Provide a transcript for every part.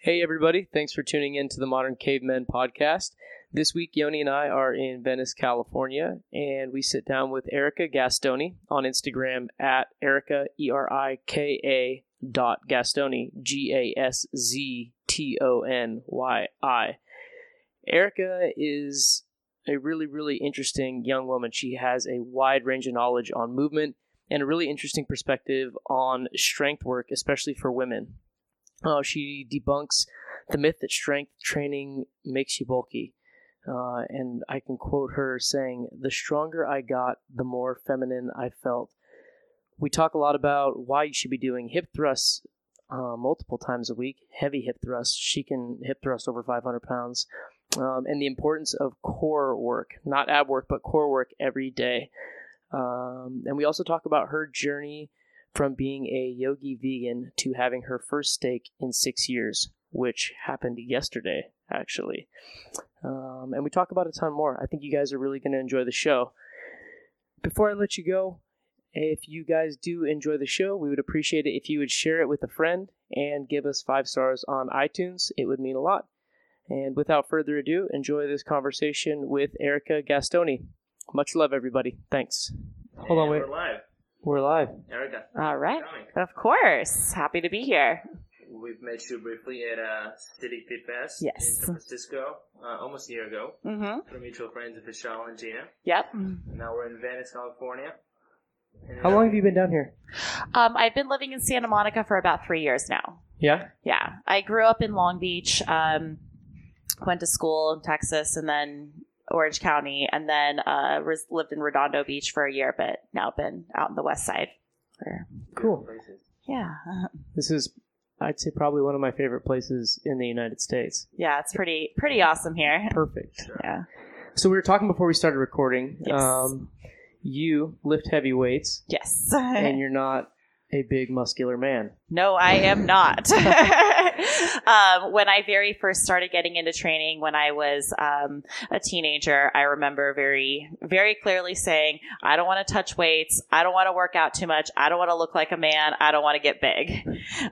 Hey, everybody. Thanks for tuning in to the Modern Cavemen podcast. This week, Yoni and I are in Venice, California, and we sit down with Erika Gasztonyi on Instagram at Erika, E R I K A dot Gasztonyi, G A S Z T O N Y I. Erika is a really, really interesting young woman. She has a wide range of knowledge on movement and a really interesting perspective on strength work, especially for women. Uh, she debunks the myth that strength training makes you bulky. Uh, and I can quote her saying, The stronger I got, the more feminine I felt. We talk a lot about why you should be doing hip thrusts uh, multiple times a week, heavy hip thrusts. She can hip thrust over 500 pounds. Um, and the importance of core work, not ab work, but core work every day. Um, and we also talk about her journey from being a yogi vegan to having her first steak in six years, which happened yesterday, actually. Um, and we talk about a ton more. I think you guys are really going to enjoy the show. Before I let you go, if you guys do enjoy the show, we would appreciate it if you would share it with a friend and give us five stars on iTunes. It would mean a lot. And without further ado, enjoy this conversation with Erika Gasztonyi. Much love, everybody. Thanks. Hold on, wait. We're live. We're live. Erika. All right. Of course. Happy to be here. We've met you briefly at uh, City Fit Fest Yes. in San Francisco uh, almost a year ago. Mm-hmm. We're mutual friends of Vishal and Gina. Yep. And now we're in Venice, California. And, How long have you been down here? Um, I've been living in Santa Monica for about three years now. Yeah? Yeah. I grew up in Long Beach, um, went to school in Texas, and then Orange County, and then uh, res- lived in Redondo Beach for a year, but now been out in the west side. For, Cool. Places. yeah. This is, I'd say, probably one of my favorite places in the United States. Yeah, it's pretty pretty awesome here. Perfect. Yeah. So we were talking before we started recording. Yes. Um, you lift heavy weights, Yes. and you're not a big muscular man. No, I am not. Um, when I very first started getting into training, when I was um, a teenager, I remember very, very clearly saying, I don't want to touch weights. I don't want to work out too much. I don't want to look like a man. I don't want to get big.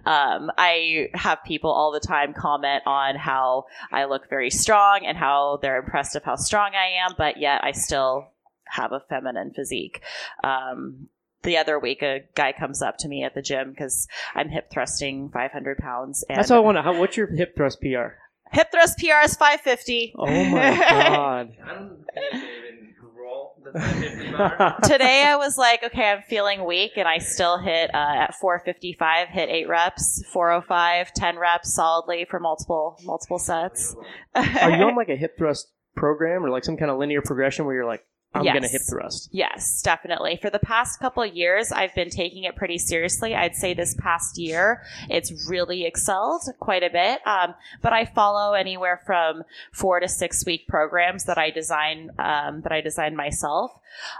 Um, I have people all the time comment on how I look very strong and how they're impressed of how strong I am, but yet I still have a feminine physique. Um, the other week, a guy comes up to me at the gym because I'm hip thrusting 500 pounds. And That's all I want to. How, what's your hip thrust PR? Hip thrust PR is 550. Oh my god! I don't think I can even roll the 550 bar. Today I was like, okay, I'm feeling weak, and I still hit uh, at 455, hit eight reps, 405, 10 reps solidly for multiple multiple sets. Are you on like a hip thrust program or like some kind of linear progression where you're like, I'm Yes. gonna hip thrust? Yes, definitely. For the past couple of years, I've been taking it pretty seriously. I'd say this past year, it's really excelled quite a bit. Um, but I follow anywhere from four to six week programs that I design um, that I design myself.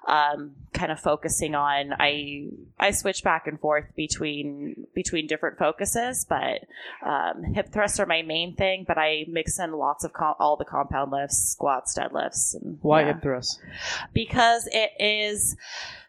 Um, kind of focusing on I I switch back and forth between between different focuses, but um, hip thrusts are my main thing. But I mix in lots of com- all the compound lifts, squats, deadlifts, and Why yeah hip thrust? Because it is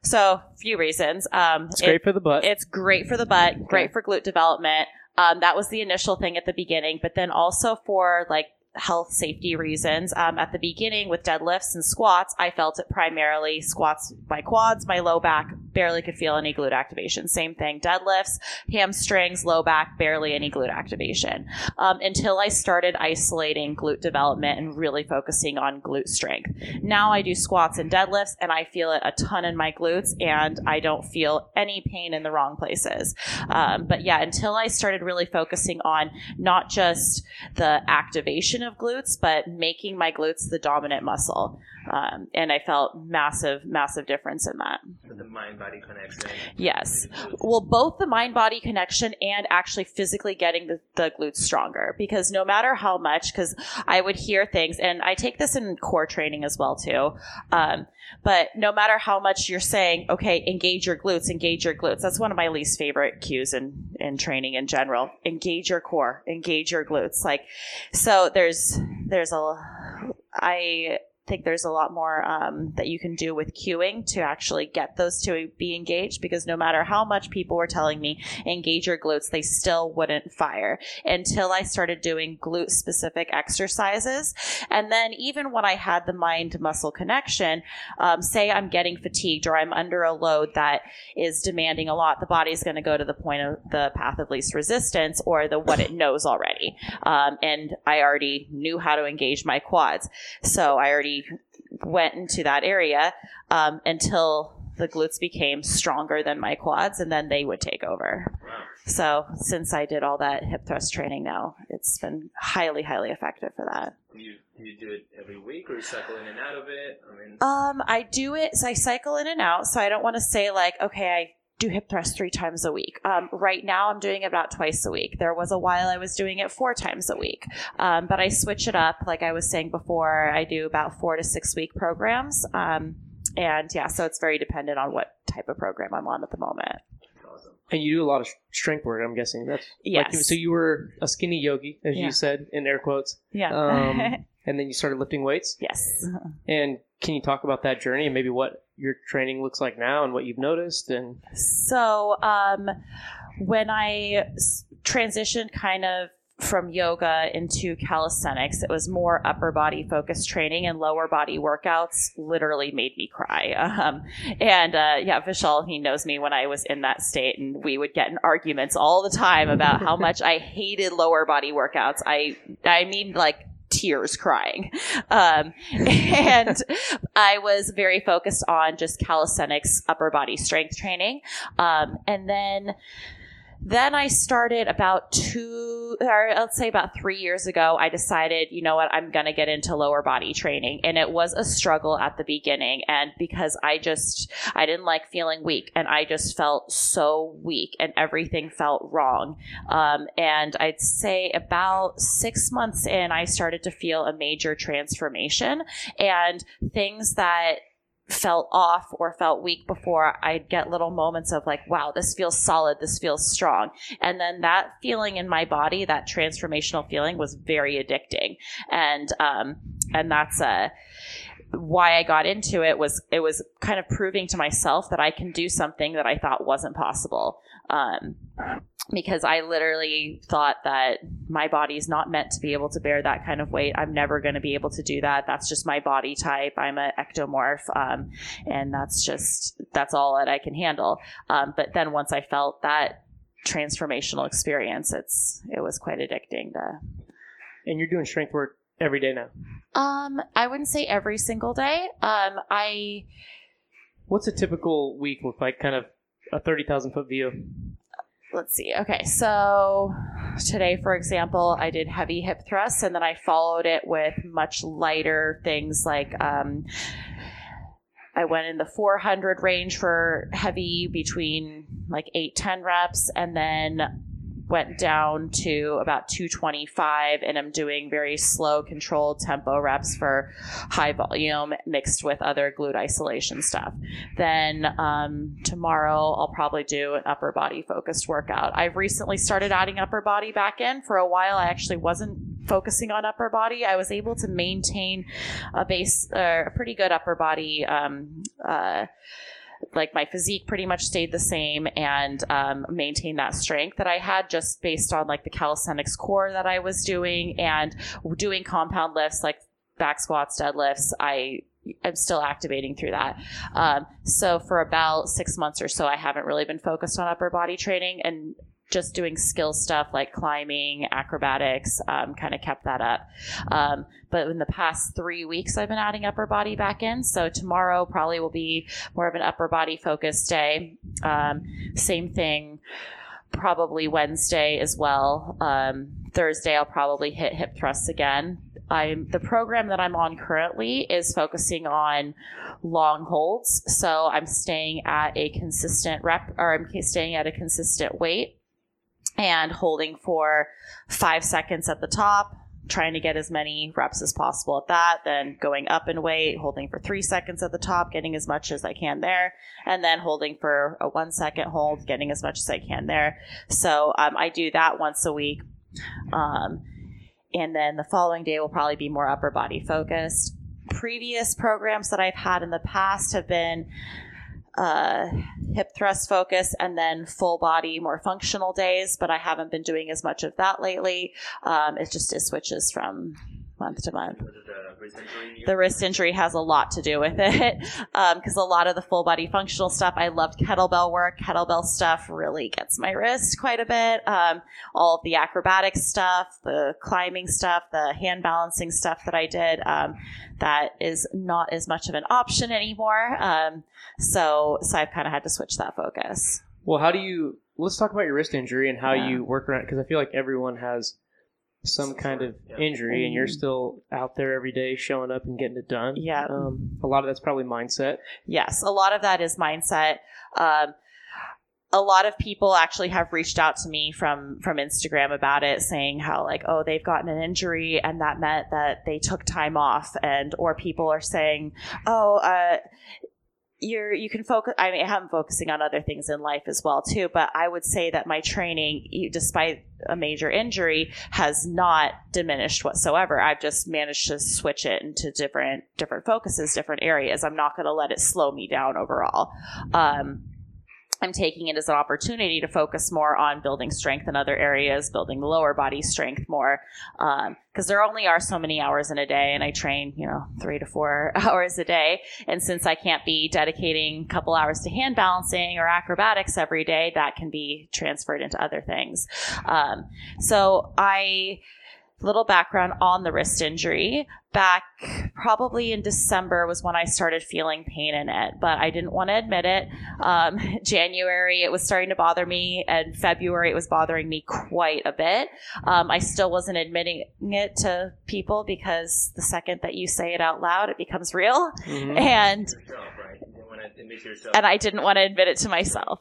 so few reasons. Um, It's it- great for the butt. it's great for the butt, great for glute development. Um, that was the initial thing at the beginning, but then also for like health safety reasons. Um, at the beginning with deadlifts and squats, I felt it primarily squats my quads, my low back, barely could feel any glute activation. Same thing, deadlifts, hamstrings, low back, barely any glute activation. Um, until I started isolating glute development and really focusing on glute strength. Now I do squats and deadlifts and I feel it a ton in my glutes and I don't feel any pain in the wrong places. Um, but yeah, until I started really focusing on not just the activation of glutes, but making my glutes the dominant muscle. Um, and I felt massive, massive difference in that. the mind body connection. Yes. Well, both the mind body connection and actually physically getting the, the glutes stronger. Because no matter how much, because I would hear things, and I take this in core training as well, too. Um, but no matter how much you're saying, okay, engage your glutes, engage your glutes. That's one of my least favorite cues in, in training in general. Engage your core, engage your glutes. Like, so there's, there's a, I, think there's a lot more um, that you can do with cueing to actually get those to be engaged because no matter how much people were telling me engage your glutes, they still wouldn't fire until I started doing glute specific exercises. And then even when I had the mind muscle connection, um, say I'm getting fatigued or I'm under a load that is demanding a lot, the body's going to go to the point of the path of least resistance or the what it knows already. Um, and I already knew how to engage my quads. So I already went into that area um, until the glutes became stronger than my quads, and then they would take over. So since I did all that hip thrust training now, it's been highly, highly effective for that. Do you, do you do it every week or you cycle in and out of it? I mean, Um, I do it. So I cycle in and out. So I don't want to say like, okay, I do hip thrust three times a week. Um, right now, I'm doing it about twice a week. There was a while I was doing it four times a week, um, but I switch it up. Like I was saying before, I do about four to six week programs. Um, and yeah, so it's very dependent on what type of program I'm on at the moment. And you do a lot of strength work. I'm guessing that's like, Yes. so you were a skinny yogi, as Yeah. you said in air quotes, Yeah. um, and then you started lifting weights. yes. And can you talk about that journey and maybe what your training looks like now and what you've noticed? And So, um, when I s- transitioned kind of from yoga into calisthenics, it was more upper body focused training and lower body workouts literally made me cry. Um, and uh, yeah, Vishal, he knows me when I was in that state, and we would get in arguments all the time about how much I hated lower body workouts. I, I mean, like, tears crying. Um, and I was very focused on just calisthenics, upper body strength training. Um, and then, then I started about two, or let's say about three years ago. I decided, you know what, I'm going to get into lower body training. And it was a struggle at the beginning. And because I just, I didn't like feeling weak and I just felt so weak and everything felt wrong. Um, and I'd say about six months in, I started to feel a major transformation and things that felt off or felt weak before, I'd get little moments of like, wow, this feels solid, this feels strong. And then that feeling in my body, that transformational feeling was very addicting. And um and that's uh why I got into it was it was kind of proving to myself that I can do something that I thought wasn't possible. Um, because I literally thought that my body's not meant to be able to bear that kind of weight. I'm never going to be able to do that. That's just my body type. I'm an ectomorph, um, and that's just that's all that I can handle. Um, but then once I felt that transformational experience, it's it was quite addicting to and you're doing strength work every day now. um, I wouldn't say every single day. Um, I What's a typical week look like? Kind of a thirty thousand foot view. let's see. Okay, so today, for example, I did heavy hip thrusts, and then I followed it with much lighter things like um, I went in the 400 range for heavy between like 8 10 reps, and then went down to about 225 and I'm doing very slow controlled tempo reps for high volume mixed with other glute isolation stuff. Then um, tomorrow I'll probably do an upper body focused workout. I've recently started adding upper body back in. For a while I actually wasn't focusing on upper body. I was able to maintain a base, uh, a pretty good upper body um, uh, like my physique pretty much stayed the same and um, maintain that strength that I had just based on like the calisthenics core that I was doing and doing compound lifts like back squats, deadlifts. I I'm still activating through that. Um, so for about six months or so, I haven't really been focused on upper body training and just doing skill stuff like climbing, acrobatics, um, kind of kept that up. Um, but in the past three weeks, I've been adding upper body back in. So tomorrow probably will be more of an upper body focused day. Um, same thing, probably Wednesday as well. Um, Thursday, I'll probably hit hip thrusts again. I'm the program that I'm on currently is focusing on long holds. So I'm staying at a consistent rep or I'm staying at a consistent weight and holding for five seconds at the top, trying to get as many reps as possible at that, then going up in weight, holding for three seconds at the top, getting as much as I can there, and then holding for a one second hold, getting as much as I can there. So um, I do that once a week. Um, and then the following day will probably be more upper body focused. previous programs that I've had in the past have been uh, hip thrust focus and then full body, more functional days, but I haven't been doing as much of that lately. Um, it just it switches from month to month. The wrist injury has a lot to do with it because um, a lot of the full body functional stuff, I loved kettlebell work. Kettlebell stuff really gets my wrist quite a bit. Um, all of the acrobatic stuff, the climbing stuff, the hand balancing stuff that I did, um, that is not as much of an option anymore. Um, so, so I've kind of had to switch that focus. Well, how do you? Let's talk about your wrist injury and how yeah. you work around because I feel like everyone has some kind of injury and you're mm-hmm. still out there every day showing up and getting it done. Yeah. Um, a lot of that's probably mindset. Yes, a lot of that is mindset. Um, a lot of people actually have reached out to me from from Instagram about it saying how like oh they've gotten an injury and that meant that they took time off and or people are saying oh uh, you're you can focus i mean i'm focusing on other things in life as well too but i would say that my training despite a major injury has not diminished whatsoever. I've just managed to switch it into different different focuses different areas. I'm not going to let it slow me down overall. Um, I'm taking it as an opportunity to focus more on building strength in other areas, building the lower body strength more, because um, there only are so many hours in a day, and I train, you know, three to four hours a day. And since I can't be dedicating a couple hours to hand balancing or acrobatics every day, that can be transferred into other things. Um, so I little background on the wrist injury. Back probably in December was when I started feeling pain in it, but I didn't want to admit it. Um, January, it was starting to bother me, and February, it was bothering me quite a bit. Um, I still wasn't admitting it to people because the second that you say it out loud, it becomes real. Mm-hmm. And and I didn't want to admit it to myself.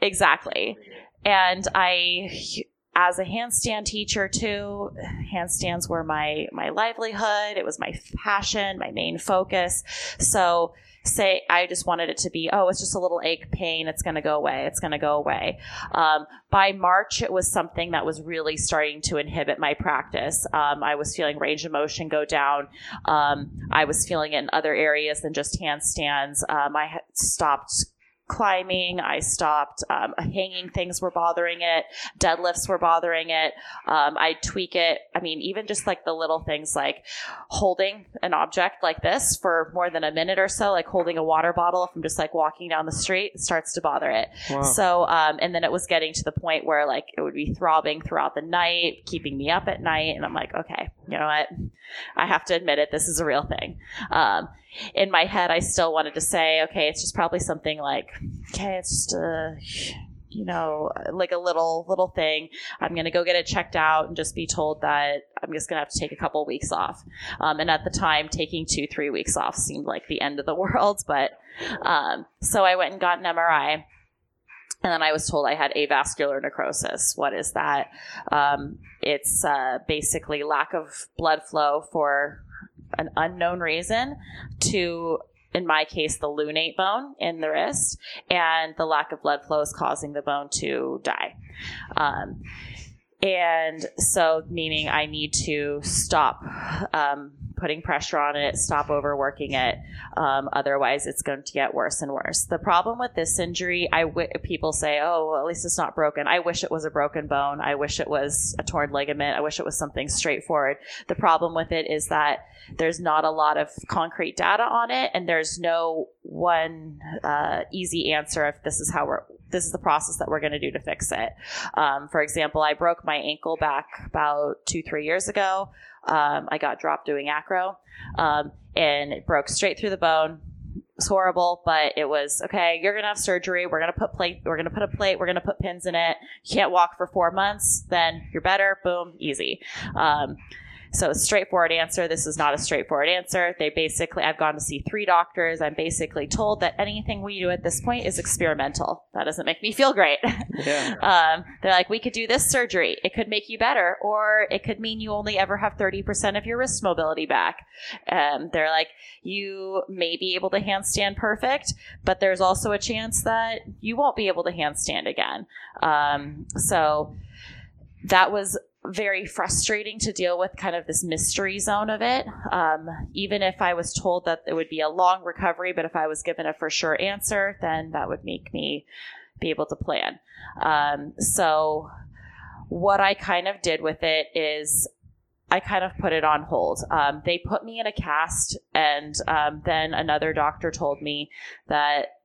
Exactly. And I as a handstand teacher too handstands were my my livelihood. It was my passion my main focus. So say i just wanted it to be oh it's just a little ache pain it's going to go away it's going to go away. Um, by march it was something that was really starting to inhibit my practice. Um, i was feeling range of motion go down. Um, i was feeling it in other areas than just handstands. Um, i stopped climbing. I stopped. Um, hanging things were bothering it. Deadlifts were bothering it. Um, I tweak it. I mean, even just like the little things like holding an object like this for more than a minute or so, like holding a water bottle if I'm just like walking down the street, starts to bother it. Wow. So, um, and then it was getting to the point where like it would be throbbing throughout the night, keeping me up at night. And I'm like, okay, you know what? I have to admit it. This is a real thing. Um, in my head, I still wanted to say, okay, it's just probably something like, okay, it's just a, you know, like a little little thing. I'm gonna go get it checked out and just be told that I'm just gonna have to take a couple weeks off. Um, and at the time, taking two three weeks off seemed like the end of the world. But um, so I went and got an MRI. And then I was told I had avascular necrosis. What is that? Um, it's uh, basically lack of blood flow for an unknown reason to in my case, the lunate bone in the wrist, and the lack of blood flow is causing the bone to die. Um, and so, meaning I need to stop um, putting pressure on it, stop overworking it. Um, otherwise, it's going to get worse and worse. The problem with this injury, I w- people say, "Oh, well, at least it's not broken." I wish it was a broken bone. I wish it was a torn ligament. I wish it was something straightforward. The problem with it is that there's not a lot of concrete data on it, and there's no one uh, easy answer if this is how we're this is the process that we're going to do to fix it. Um, for example, I broke my ankle back about two, three years ago. Um, I got dropped doing acro, um, and it broke straight through the bone. It was horrible, but it was okay. You're gonna have surgery. We're gonna put plate. We're gonna put a plate. We're gonna put pins in it. You can't walk for four months. Then you're better. Boom, easy. Um, so, straightforward answer. This is not a straightforward answer. They basically, I've gone to see three doctors. I'm basically told that anything we do at this point is experimental. That doesn't make me feel great. Yeah. um, they're like, we could do this surgery. It could make you better, or it could mean you only ever have 30% of your wrist mobility back. Um, they're like, you may be able to handstand perfect, but there's also a chance that you won't be able to handstand again. Um, so, that was very frustrating to deal with kind of this mystery zone of it. Um, even if I was told that it would be a long recovery, but if I was given a for sure answer, then that would make me be able to plan. Um, so, what I kind of did with it is I kind of put it on hold. Um, they put me in a cast, and um, then another doctor told me that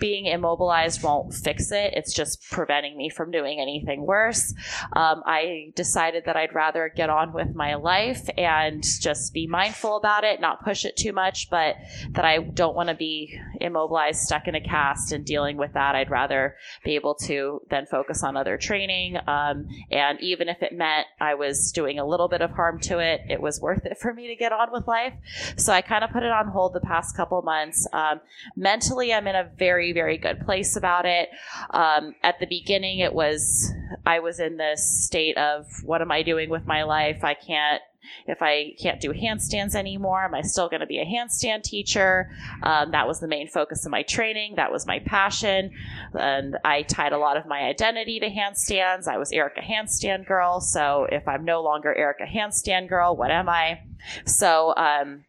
being immobilized won't fix it. It's just preventing me from doing anything worse. Um, I decided that I'd rather get on with my life and just be mindful about it, not push it too much, but that I don't want to be immobilized, stuck in a cast, and dealing with that. I'd rather be able to then focus on other training. Um, and even if it meant I was doing a little bit of harm to it, it was worth it for me to get on with life. So I kind of put it on hold the past couple months. Um, mentally, I'm in a very very, very good place about it. Um, at the beginning, it was, I was in this state of, what am I doing with my life? I can't if I can't do handstands anymore, am I still going to be a handstand teacher? Um, that was the main focus of my training. That was my passion. And I tied a lot of my identity to handstands. I was Erika Handstand Girl. So if I'm no longer Erika Handstand Girl, what am I? So, um,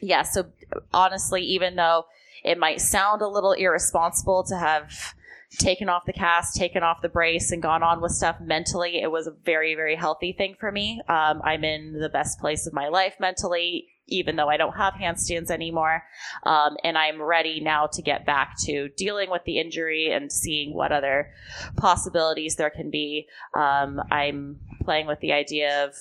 yeah, so honestly, even though it might sound a little irresponsible to have taken off the cast, taken off the brace, and gone on with stuff mentally. It was a very, very healthy thing for me. Um, I'm in the best place of my life mentally, even though I don't have handstands anymore. Um, and I'm ready now to get back to dealing with the injury and seeing what other possibilities there can be. Um, I'm playing with the idea of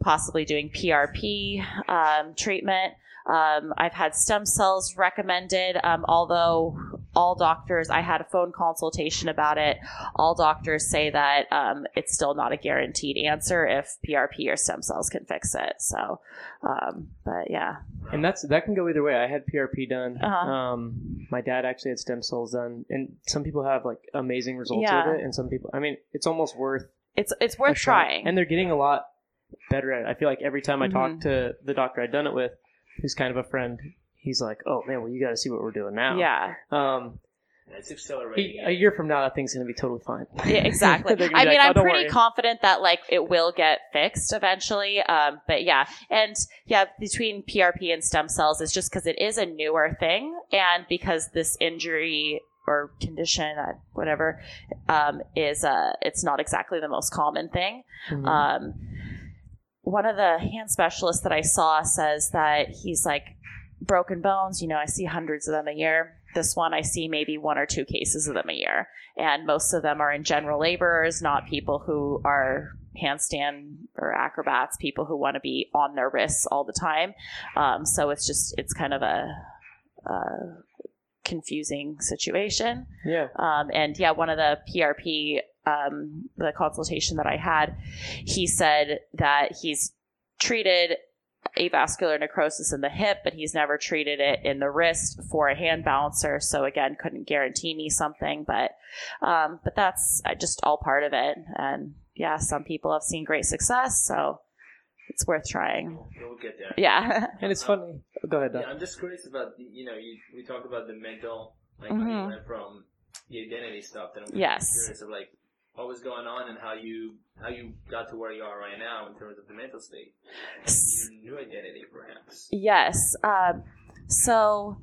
possibly doing PRP um, treatment. Um, I've had stem cells recommended, um, although all doctors, I had a phone consultation about it. All doctors say that um, it's still not a guaranteed answer if PRP or stem cells can fix it. So, um, but yeah. And that's that can go either way. I had PRP done. Uh-huh. Um, my dad actually had stem cells done, and some people have like amazing results Yeah. with it, and some people. I mean, it's almost worth It's it's worth shot. trying. and they're getting a lot better at it. I feel like every time I Mhm. talk to the doctor I'd done it with, who's kind of a friend, he's like, "Oh man, well you got to see what we're doing now." yeah. Um, It's accelerating. a, a year from now, that thing's gonna be totally fine. Yeah, exactly. I mean, like, "Oh, I'm don't pretty worry." confident that like it will get fixed eventually. Um, but yeah, and yeah, between PRP and stem cells is just because it is a newer thing, and because this injury or condition, uh, whatever, um, is uh, it's not exactly the most common thing. Mhm. Um, one of the hand specialists that I saw says that he's like broken bones. You know, I see hundreds of them a year. This one, I see maybe one or two cases of them a year, and most of them are in general laborers, not people who are handstand or acrobats. People who want to be on their wrists all the time. Um, so it's just it's kind of a, a confusing situation. yeah. Um, and yeah, one of the PRP, um, the consultation that I had, he said that he's treated avascular necrosis in the hip, but he's never treated it in the wrist for a hand balancer. So again, couldn't guarantee me something, but um, but that's uh, just all part of it. And yeah, some people have seen great success, so it's worth trying. We'll get there. Yeah. And it's funny. Go ahead, Doc. Yeah, I'm just curious about the, you know, you, we talked about the mental, like how Mhm. you went from the identity stuff. That I'm Yes. curious of like what was going on and how you how you got to where you are right now in terms of the mental state, your new identity, perhaps. Yes. Um, so,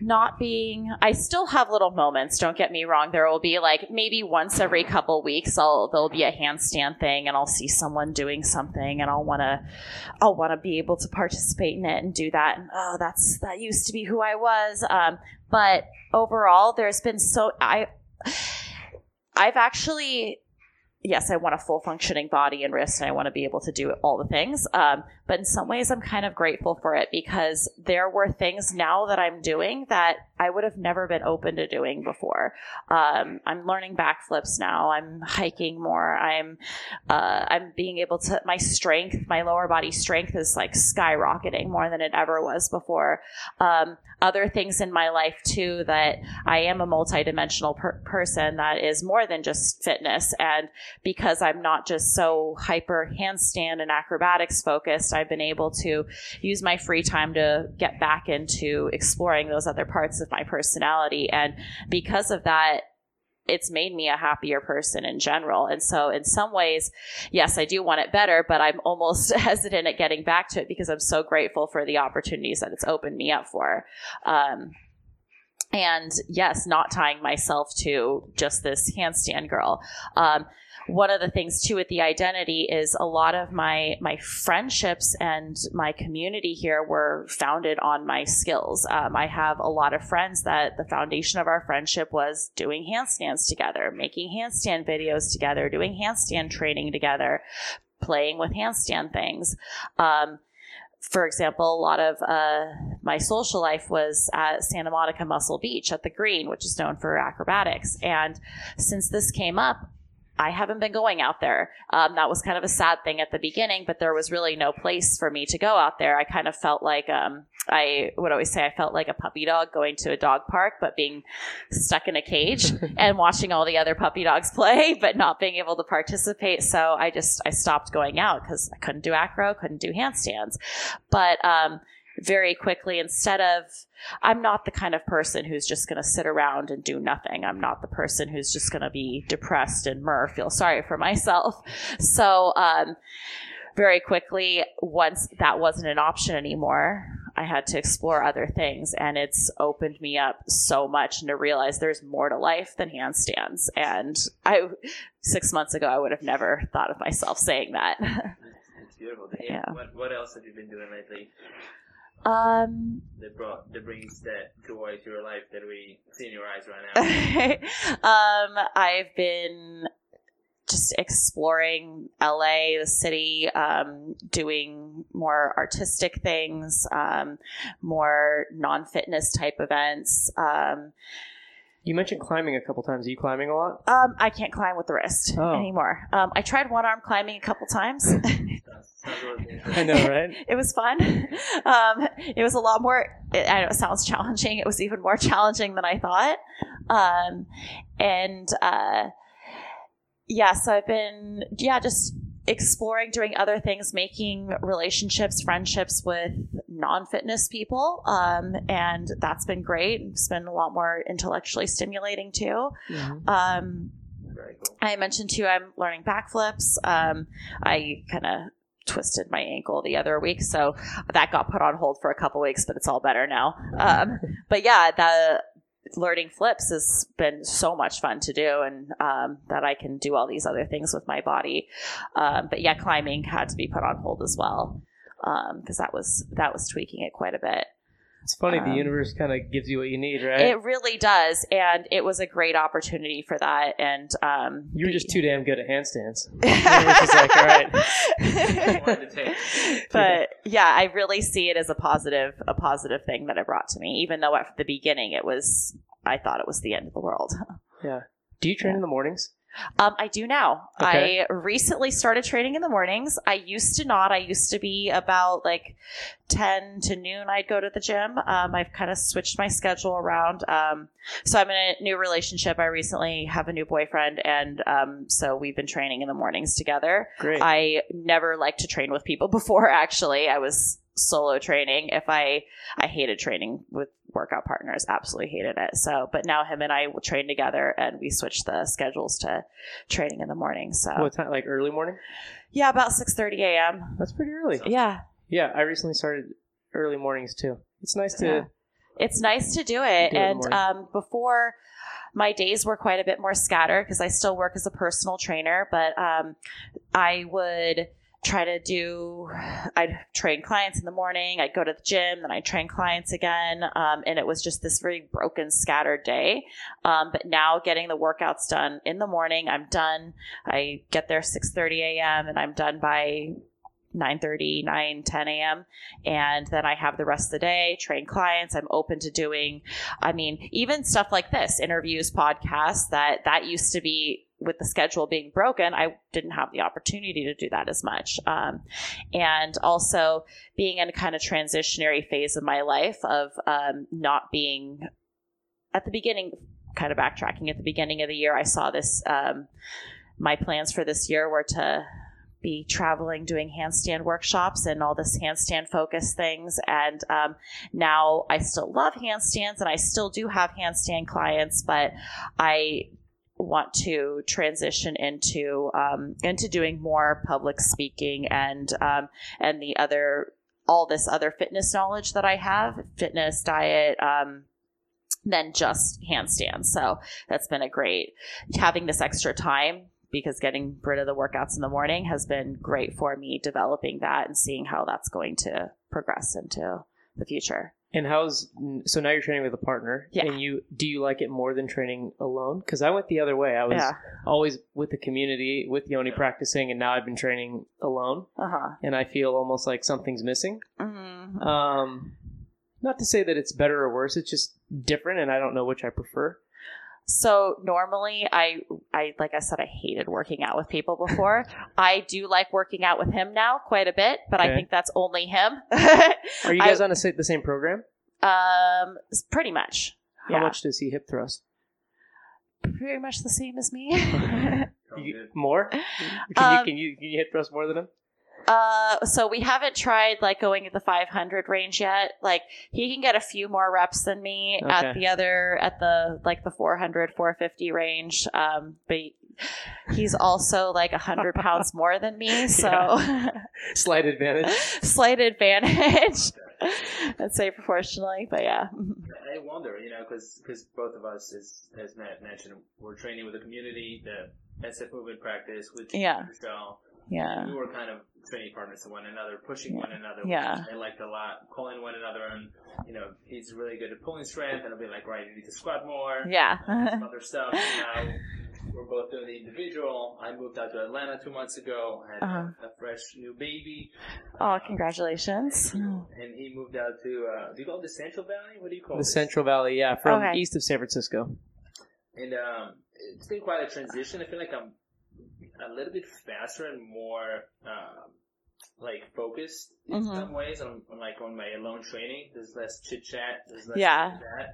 not being, I still have little moments. Don't get me wrong. There will be like maybe once every couple weeks, I'll there'll be a handstand thing, and I'll see someone doing something, and I'll want to, I'll want to be able to participate in it and do that. And oh, that's that used to be who I was. Um, but overall, there's been so I, I've actually yes, I want a full functioning body and wrist, and I want to be able to do all the things. Um, but in some ways, I'm kind of grateful for it because there were things now that I'm doing that I would have never been open to doing before. Um, I'm learning backflips now. I'm hiking more. I'm uh, I'm being able to my strength, my lower body strength is like skyrocketing more than it ever was before. Um, other things in my life too that I am a multidimensional per- person that is more than just fitness and because I'm not just so hyper handstand and acrobatics focused, I've been able to use my free time to get back into exploring those other parts of my personality. And because of that, it's made me a happier person in general. And so, in some ways, yes, I do want it better, but I'm almost hesitant at getting back to it because I'm so grateful for the opportunities that it's opened me up for. Um, and yes, not tying myself to just this handstand girl. Um, one of the things too with the identity is a lot of my my friendships and my community here were founded on my skills. Um, I have a lot of friends that the foundation of our friendship was doing handstands together, making handstand videos together, doing handstand training together, playing with handstand things. Um, for example, a lot of uh, my social life was at Santa Monica Muscle Beach at the Green, which is known for acrobatics. And since this came up, I haven't been going out there. Um, that was kind of a sad thing at the beginning, but there was really no place for me to go out there. I kind of felt like um, I would always say I felt like a puppy dog going to a dog park, but being stuck in a cage and watching all the other puppy dogs play, but not being able to participate. So I just I stopped going out because I couldn't do acro, couldn't do handstands. But um, very quickly instead of I'm not the kind of person who's just going to sit around and do nothing. I'm not the person who's just going to be depressed and mer feel sorry for myself. So um, very quickly, once that wasn't an option anymore, I had to explore other things, and it's opened me up so much and to realize there's more to life than handstands. And I six months ago, I would have never thought of myself saying that. It's beautiful. Yeah. What, what else have you been doing lately? Um, that brought that brings that joy to your life that we see in your eyes right now. um, I've been just exploring LA, the city, um, doing more artistic things, um, more non fitness type events. Um, you mentioned climbing a couple times. Are you climbing a lot? Um, I can't climb with the wrist oh. anymore. Um, I tried one arm climbing a couple times. I know, right? it was fun. Um, it was a lot more. It, I know it sounds challenging. It was even more challenging than I thought. Um, and uh, yeah, so I've been yeah just exploring doing other things, making relationships, friendships with non fitness people. Um, and that's been great. It's been a lot more intellectually stimulating too. Mm-hmm. Um, cool. I mentioned too, I'm learning backflips. Um, I kind of twisted my ankle the other week, so that got put on hold for a couple weeks, but it's all better now. Um, but yeah, the learning flips has been so much fun to do and um, that i can do all these other things with my body um, but yeah climbing had to be put on hold as well because um, that was that was tweaking it quite a bit it's funny um, the universe kind of gives you what you need, right? It really does, and it was a great opportunity for that. And um, you were just too damn good at handstands. like, all right. but yeah, I really see it as a positive, a positive thing that it brought to me. Even though at the beginning it was, I thought it was the end of the world. Yeah. Do you train yeah. in the mornings? Um, I do now. Okay. I recently started training in the mornings. I used to not. I used to be about like 10 to noon, I'd go to the gym. Um, I've kind of switched my schedule around. Um, so I'm in a new relationship. I recently have a new boyfriend. And um, so we've been training in the mornings together. Great. I never liked to train with people before, actually. I was solo training. If I, I hated training with workout partners absolutely hated it. So but now him and i will train together and we switch the schedules to training in the morning. So what time like early morning? Yeah about 6.30 a.m that's pretty early. Yeah. Yeah i recently started early mornings too. It's nice to yeah. it's nice to do it. Do and it um, before my days were quite a bit more scattered because i still work as a personal trainer but um, i would try to do i'd train clients in the morning i'd go to the gym then i'd train clients again um, and it was just this very broken scattered day. Um, but now getting the workouts done in the morning i'm done. I get there 6.30 a.m and i'm done by 9.30 9 10 a.m and then i have the rest of the day train clients i'm open to doing i mean even stuff like this interviews podcasts that that used to be with the schedule being broken, I didn't have the opportunity to do that as much. Um, and also being in a kind of transitionary phase of my life of um, not being at the beginning, kind of backtracking at the beginning of the year, I saw this. Um, my plans for this year were to be traveling doing handstand workshops and all this handstand focus things and um, now i still love handstands and i still do have handstand clients but i want to transition into um, into doing more public speaking and um, and the other all this other fitness knowledge that I have, fitness, diet, um, than just handstands. So that's been a great having this extra time because getting rid of the workouts in the morning has been great for me developing that and seeing how that's going to progress into the future. And how's so now you're training with a partner? Yeah. And you do you like it more than training alone? Because I went the other way. I was Yeah. always with the community, with Yoni practicing, and now I've been training alone, Uh huh. and I feel almost like something's missing. Mm-hmm. Um, not to say that it's better or worse. It's just different, and I don't know which I prefer. So normally I I like I said I hated working out with people before. I do like working out with him now quite a bit, but I think that's only him. Are you guys on a, the same program? um pretty much. How Yeah. much does he hip thrust? Pretty much the same as me. You, more? Can Um, you can you can you hip thrust more than him? Uh, so we haven't tried like going at the 500 range yet. Like he can get a few more reps than me at the other at the like the 400 450 range. Um, but he's also like 100 pounds more than me, so Slight advantage. slight advantage. I'd say proportionally, but yeah. I wonder, you know, because both of us, as as Matt mentioned, we're training with the community, the SF movement practice with Yeah. Michelle. Yeah. We were kind of training partners to one another, pushing Yeah. one another. Yeah. Which I liked a lot, calling one another, and you know, he's really good at pulling strength, and I'll be like, right, you need to squat more. Yeah. some other stuff. And now we're both doing the individual. I moved out to Atlanta two months ago. I had Uh-huh. a fresh new baby. oh, congratulations. And he moved out to, uh, do you call it the Central Valley? What do you call it? The it? Central Valley, yeah, from Okay. east of San Francisco. And um, it's been quite a transition. I feel like I'm a little bit faster and more um, like focused in Mhm. some ways. I'm, I'm like on my alone training. There's less chit chat. There's less Yeah. that.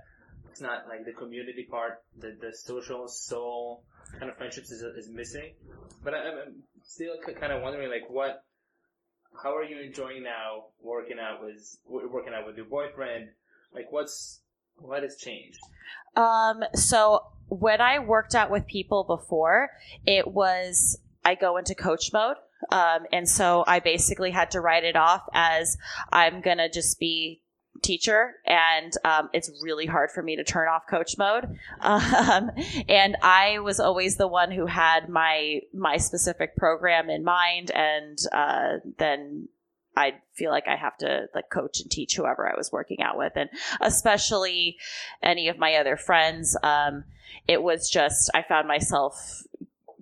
It's not like the community part, the the social soul kind of friendships is is missing. But I, I'm still kind of wondering like what. How are you enjoying now working out with working out with your boyfriend? Like what's what has changed? Um, so when I worked out with people before, it was I go into coach mode. Um, and so I basically had to write it off as I'm gonna just be teacher and um, it's really hard for me to turn off coach mode um, and i was always the one who had my my specific program in mind and uh, then i feel like i have to like coach and teach whoever i was working out with. And especially any of my other friends um, it was just i found myself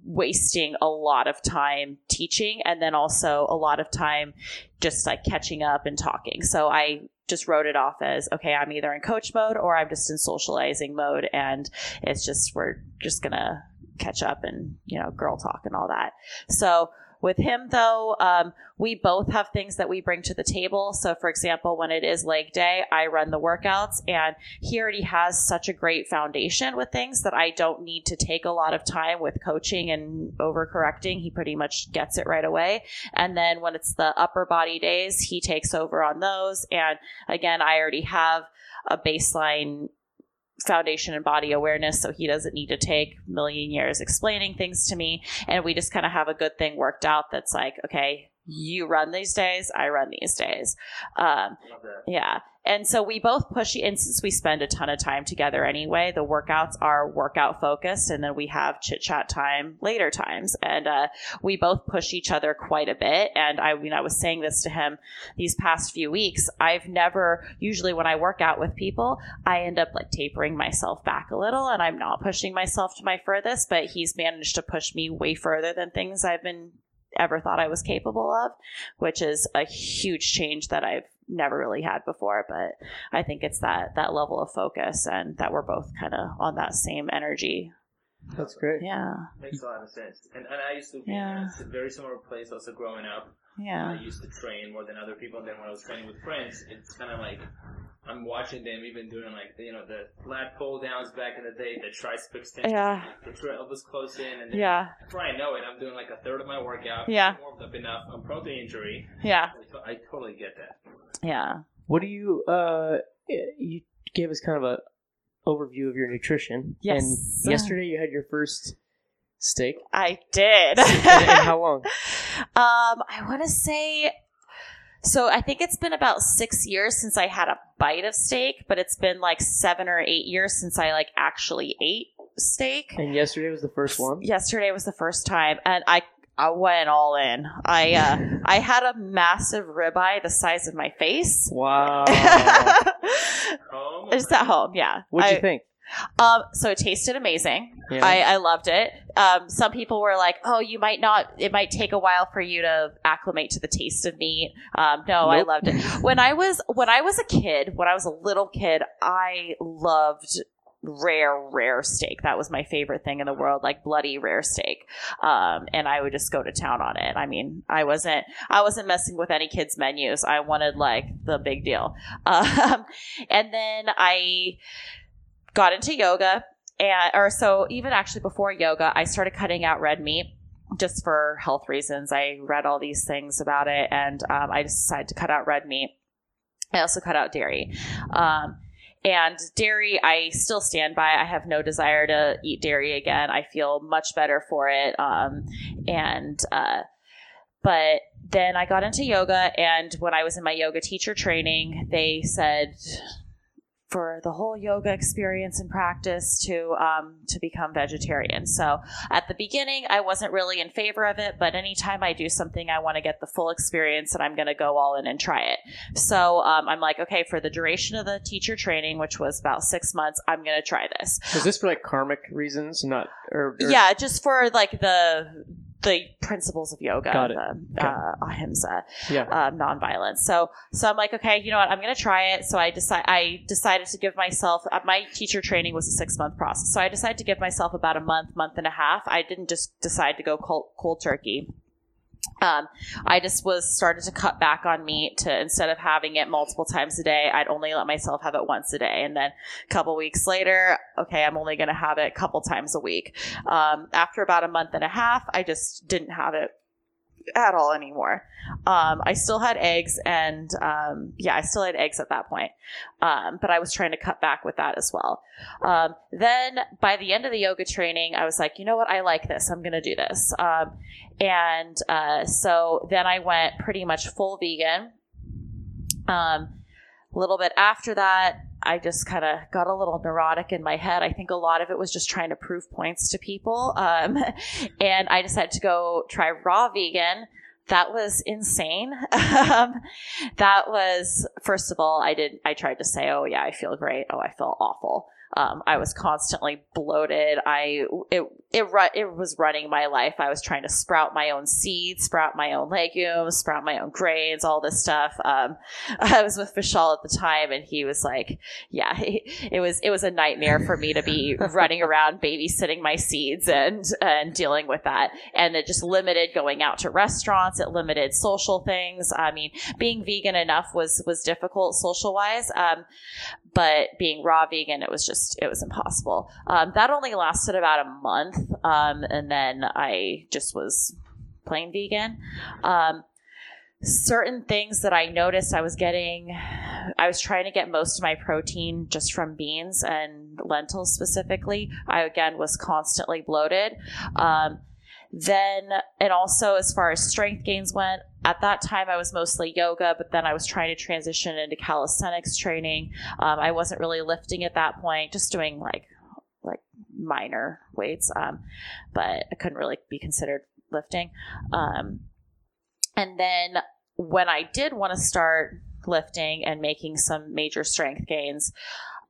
wasting a lot of time teaching and then also a lot of time just like catching up and talking. So i just wrote it off as okay i'm either in coach mode or i'm just in socializing mode and it's just we're just gonna catch up and you know girl talk and all that. So with him though um, we both have things that we bring to the table. So for example when it is leg day i run the workouts and he already has such a great foundation with things that i don't need to take a lot of time with coaching and overcorrecting. He pretty much gets it right away. And then when it's the upper body days he takes over on those. And again i already have a baseline foundation and body awareness so he doesn't need to take million years explaining things to me. And we just kind of have a good thing worked out that's like okay you run these days i run these days um, yeah. And so we both push, and since we spend a ton of time together anyway, the workouts are workout focused, and then we have chit chat time later times. And uh, we both push each other quite a bit. And I mean, I was saying this to him these past few weeks. I've never, usually when I work out with people, I end up like tapering myself back a little, and I'm not pushing myself to my furthest, but he's managed to push me way further than things I've been ever thought I was capable of, which is a huge change that I've never really had before. But I think it's that that level of focus and that we're both kind of on that same energy. That's great. Yeah, Makes a lot of sense. And, and I used to be Yeah. in a very similar place also growing up. Yeah, I used to train more than other people. And then when I was training with friends, it's kind of like I'm watching them even doing like, you know, the lat pull downs back in the day, the tricep extension, Yeah. the tra- elbows close in. And then yeah, before I know it, I'm doing like a third of my workout. Yeah. I'm warmed up enough. I'm prone to injury. yeah, I I totally get that. yeah. What do you uh you gave us kind of a overview of your nutrition. Yes. And yesterday you had your first steak. I did. and, and how long? Um, I want to say. So I think it's been about six years since I had a bite of steak, but it's been like seven or eight years since I like actually ate steak. And yesterday was the first one. Yesterday was the first time, and I I went all in. I uh, I had a massive ribeye the size of my face. Wow. Home? Just at home, yeah. What'd you think? Um, so it tasted amazing. Yeah. I, I loved it. Um, some people were like, "Oh, you might not. It might take a while for you to acclimate to the taste of meat." Um, no, I loved it. When I was when I was a kid, when I was a little kid, I loved rare rare steak that was my favorite thing in the world like bloody rare steak um and i would just go to town on it i mean i wasn't i wasn't messing with any kids menus i wanted like the big deal um and then i got into yoga and or so even actually before yoga i started cutting out red meat just for health reasons. I read all these things about it and um, i decided to cut out red meat. I also cut out dairy. Um, and dairy i still stand by. I have no desire to eat dairy again. I feel much better for it. Um, and uh, but then i got into yoga and when i was in my yoga teacher training they said for the whole yoga experience and practice to um, to become vegetarian. So at the beginning, I wasn't really in favor of it, but anytime I do something, I want to get the full experience, and I'm going to go all in and try it. So um, I'm like, okay, for the duration of the teacher training, which was about six months, I'm going to try this. Is this for like karmic reasons? Not or, or Yeah, just for like the the principles of yoga, Got it. the Okay. uh, ahimsa yeah. um, nonviolence. So, so I'm like, okay, you know what? I'm going to try it. So I decide, I decided to give myself. Uh, my teacher training was a six month process, so I decided to give myself about a month, month and a half. I didn't just decide to go cold, cold turkey. Um, I just was started to cut back on meat to instead of having it multiple times a day, I'd only let myself have it once a day. And then a couple weeks later, okay, I'm only going to have it a couple times a week. Um, after about a month and a half, I just didn't have it at all anymore. Um, I still had eggs, and um, yeah, I still had eggs at that point. Um, but I was trying to cut back with that as well. Um, then by the end of the yoga training, I was like, you know what? I like this. I'm going to do this. Um, and uh, so then I went pretty much full vegan. Um, a little bit after that, I just kind of got a little neurotic in my head. I think a lot of it was just trying to prove points to people. Um, and I decided to go try raw vegan. That was insane. um, that was, first of all, I did, I tried to say, oh yeah, I feel great. Oh, I feel awful. Um, I was constantly bloated. I it it it was running my life. I was trying to sprout my own seeds, sprout my own legumes, sprout my own grains, all this stuff. Um, I was with Vishal at the time, and he was like, "Yeah, it was it was a nightmare for me to be running around babysitting my seeds and and dealing with that. And it just limited going out to restaurants. It limited social things. I mean, being vegan enough was was difficult social wise. Um, but being raw vegan, it was just it was impossible. Um, that only lasted about a month, um, and then I just was plain vegan. Um, certain things that I noticed I was getting, I was trying to get most of my protein just from beans and lentils specifically. I again was constantly bloated. Um, then, and also as far as strength gains went, at that time I was mostly yoga, but then I was trying to transition into calisthenics training. Um, I wasn't really lifting at that point, just doing like like minor weights, um, but I couldn't really be considered lifting. Um, and then when I did want to start lifting and making some major strength gains,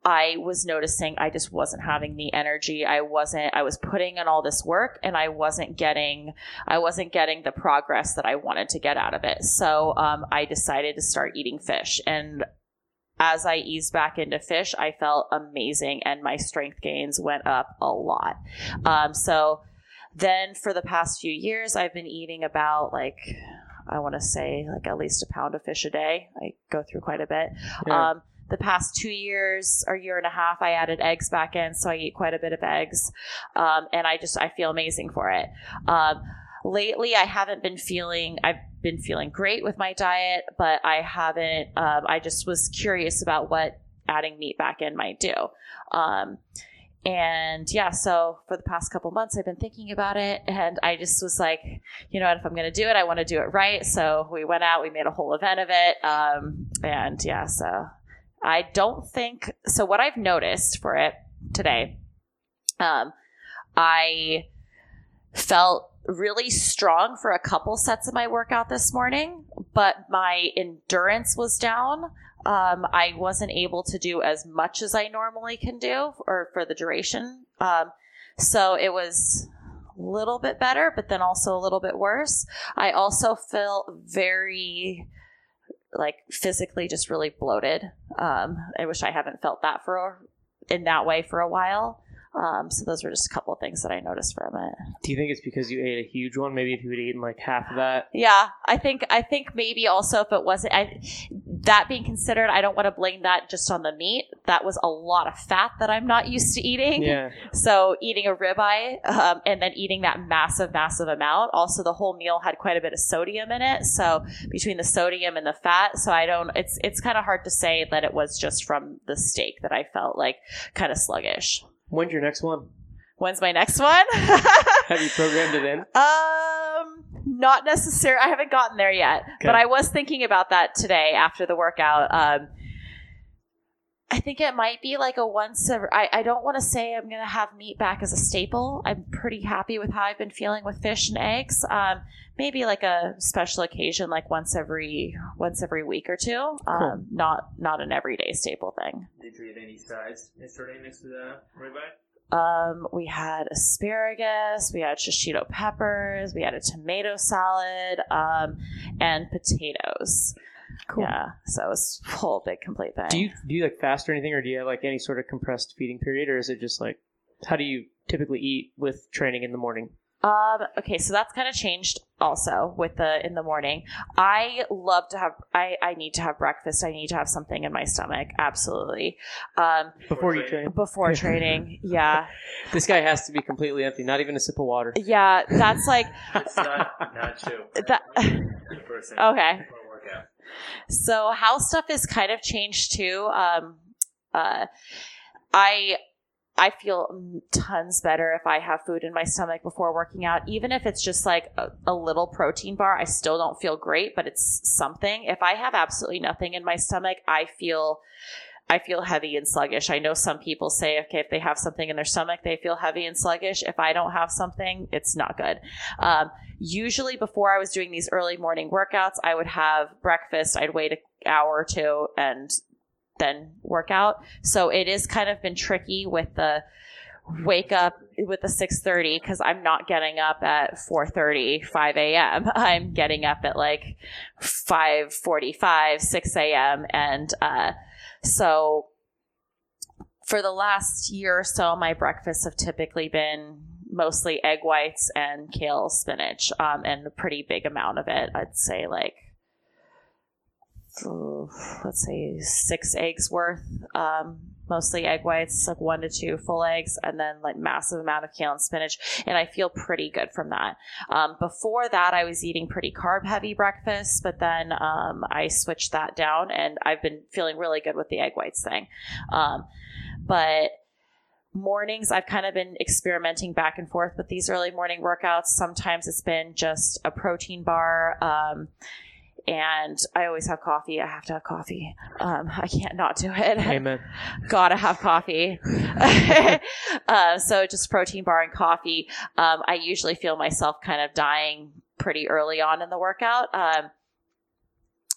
I was noticing I just wasn't having the energy. I wasn't I was putting in all this work and I wasn't getting I wasn't getting the progress that I wanted to get out of it. So um, I decided to start eating fish and as I eased back into fish, I felt amazing and my strength gains went up a lot. Um, so then for the past few years, I've been eating about like, I want to say like at least a pound of fish a day. I go through quite a bit. Yeah. Um, the past two years or year and a half, I added eggs back in, so I eat quite a bit of eggs, um, and I just I feel amazing for it. Um, lately, I haven't been feeling I've been feeling great with my diet, but I haven't. Um, I just was curious about what adding meat back in might do. Um, and yeah, so for the past couple months, I've been thinking about it, and I just was like, you know what, if I'm going to do it, I want to do it right. So we went out, we made a whole event of it, um, and yeah, so I don't think so. What I've noticed for it today, um, I felt really strong for a couple sets of my workout this morning, but my endurance was down um, I wasn't able to do as much as I normally can do or for the duration. Um, so it was a little bit better, but then also a little bit worse. I also felt very like physically just really bloated. Um, I wish I haven't felt that for in that way for a while. Um, so those were just a couple of things that I noticed from it. Do you think it's because you ate a huge one? Maybe if you had eaten like half of that. Yeah, I think I think maybe also if it wasn't I, that being considered, I don't want to blame that just on the meat. That was a lot of fat that I'm not used to eating. Yeah. So eating a ribeye um, and then eating that massive, massive amount. Also, the whole meal had quite a bit of sodium in it. So between the sodium and the fat, so I don't. It's it's kind of hard to say that it was just from the steak that I felt like kind of sluggish. When's your next one? When's my next one? Have you programmed it in? Um, not necessarily. I haven't gotten there yet, okay. but I was thinking about that today after the workout. Um, I think it might be like a once every. I, I don't want to say I'm going to have meat back as a staple. I'm pretty happy with how I've been feeling with fish and eggs. Um, maybe like a special occasion, like once every once every week or two. Um, cool. not not an everyday staple thing. Did you eat any sides yesterday next to the ribeye? Um, we had asparagus, we had shishito peppers, we had a tomato salad, um, and potatoes. Cool. Yeah, so it was whole big complete thing. Do you do you like fast or anything, or do you have like any sort of compressed feeding period, or is it just like how do you typically eat with training in the morning? Um, okay, so that's kind of changed also with the in the morning. I love to have I, I need to have breakfast. I need to have something in my stomach. Absolutely. Um, before you train. Before training, yeah. this guy has to be completely empty, not even a sip of water. Yeah, that's like it's not not true. That, okay. So how stuff has kind of changed too. Um, uh, I I feel tons better if I have food in my stomach before working out. Even if it's just like a, a, little protein bar, I still don't feel great, but it's something. If I have absolutely nothing in my stomach, I feel I feel heavy and sluggish. I know some people say, okay, if they have something in their stomach, they feel heavy and sluggish. If I don't have something, it's not good. Um, usually, before I was doing these early morning workouts, I would have breakfast. I'd wait an hour or two and then work out. So it is kind of been tricky with the wake up with the 6.30 because i'm not getting up at 4.30 5 a.m i'm getting up at like 5.45 6 a.m and uh, so for the last year or so my breakfasts have typically been mostly egg whites and kale spinach um, and a pretty big amount of it i'd say like let's say six eggs worth, um, mostly egg whites, like one to two full eggs, and then like massive amount of kale and spinach. And I feel pretty good from that. Um, before that, I was eating pretty carb heavy breakfast, but then um, I switched that down, and I've been feeling really good with the egg whites thing. Um, but mornings i've kind of been experimenting back and forth with these early morning workouts sometimes it's been just a protein bar um, and I always have coffee. I have to have coffee. Um, I can't not do it. Amen. Gotta have coffee. uh, so just protein bar and coffee. Um, I usually feel myself kind of dying pretty early on in the workout. Um,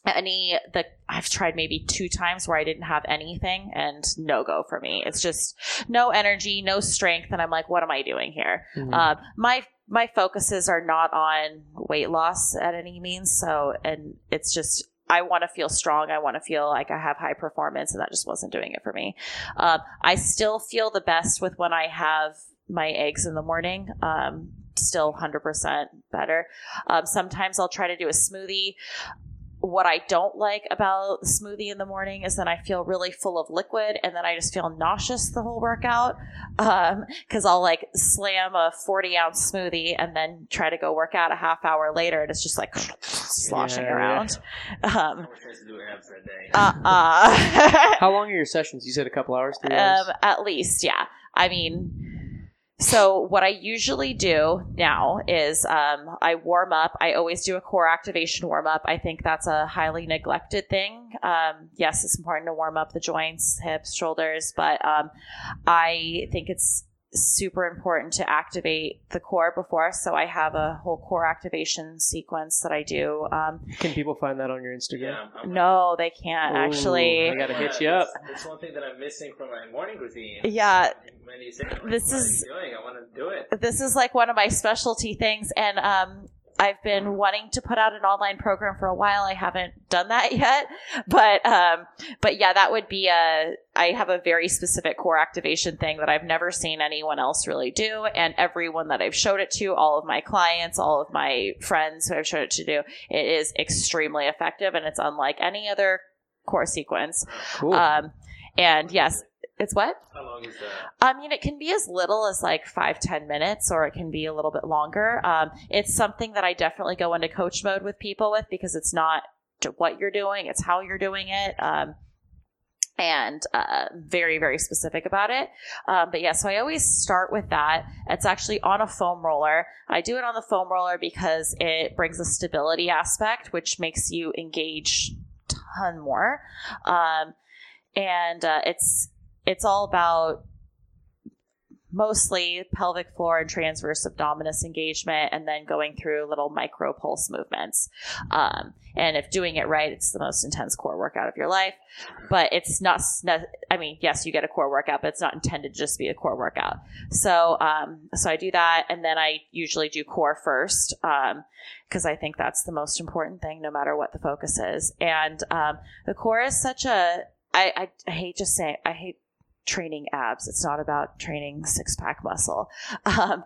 any the I've tried maybe two times where I didn't have anything and no go for me. It's just no energy, no strength, and I'm like, what am I doing here? Mm-hmm. Uh, my my focuses are not on weight loss at any means. So, and it's just, I want to feel strong. I want to feel like I have high performance, and that just wasn't doing it for me. Um, I still feel the best with when I have my eggs in the morning. Um, still 100% better. Um, sometimes I'll try to do a smoothie. What I don't like about the smoothie in the morning is then I feel really full of liquid and then I just feel nauseous the whole workout. Um, cause I'll like slam a 40 ounce smoothie and then try to go work out a half hour later and it's just like sloshing Yeah, around. Um, How much has to do abs that day? uh, uh. How long are your sessions? You said a couple hours, three hours. Um, at least, yeah. I mean, so what I usually do now is um, I warm up. I always do a core activation warm up. I think that's a highly neglected thing. Um, yes, it's important to warm up the joints, hips, shoulders, but um, I think it's super important to activate the core before. So I have a whole core activation sequence that I do. Um, Can people find that on your Instagram? yeah, I'm- I'm- no, they can't Ooh, actually. I gotta Yeah, hit you up. That's, that's one thing that I'm missing from my morning routine. Yeah, When you say, like, This what is- are you doing? I want to do it. this is like one of my specialty things and um I've been wanting to put out an online program for a while. I haven't done that yet, but um, but yeah, that would be a. I have a very specific core activation thing that I've never seen anyone else really do, and everyone that I've showed it to, all of my clients, all of my friends who I've showed it to do, it is extremely effective, and it's unlike any other core sequence. Cool. Um, and yes, it's what How long is that? I mean, it can be as little as like five, ten minutes, or it can be a little bit longer. Um, it's something that I definitely go into coach mode with people with because it's not what you're doing, it's how you're doing it. Um, and uh, very, very specific about it. Um, but yeah, so I always start with that. It's actually on a foam roller. I do it on the foam roller because it brings a stability aspect, which makes you engage ton more. Um, and uh, it's it's all about mostly pelvic floor and transverse abdominis engagement and then going through little micro pulse movements. Um, and if doing it right it's the most intense core workout of your life. But it's not i mean yes you get a core workout but it's not intended to just be a core workout. So um, so i do that and then i usually do core first because i think that's the most important thing no matter what the focus is. And um, the core is such a I, I, I hate just saying I hate training abs. It's not about training six pack muscle. Um,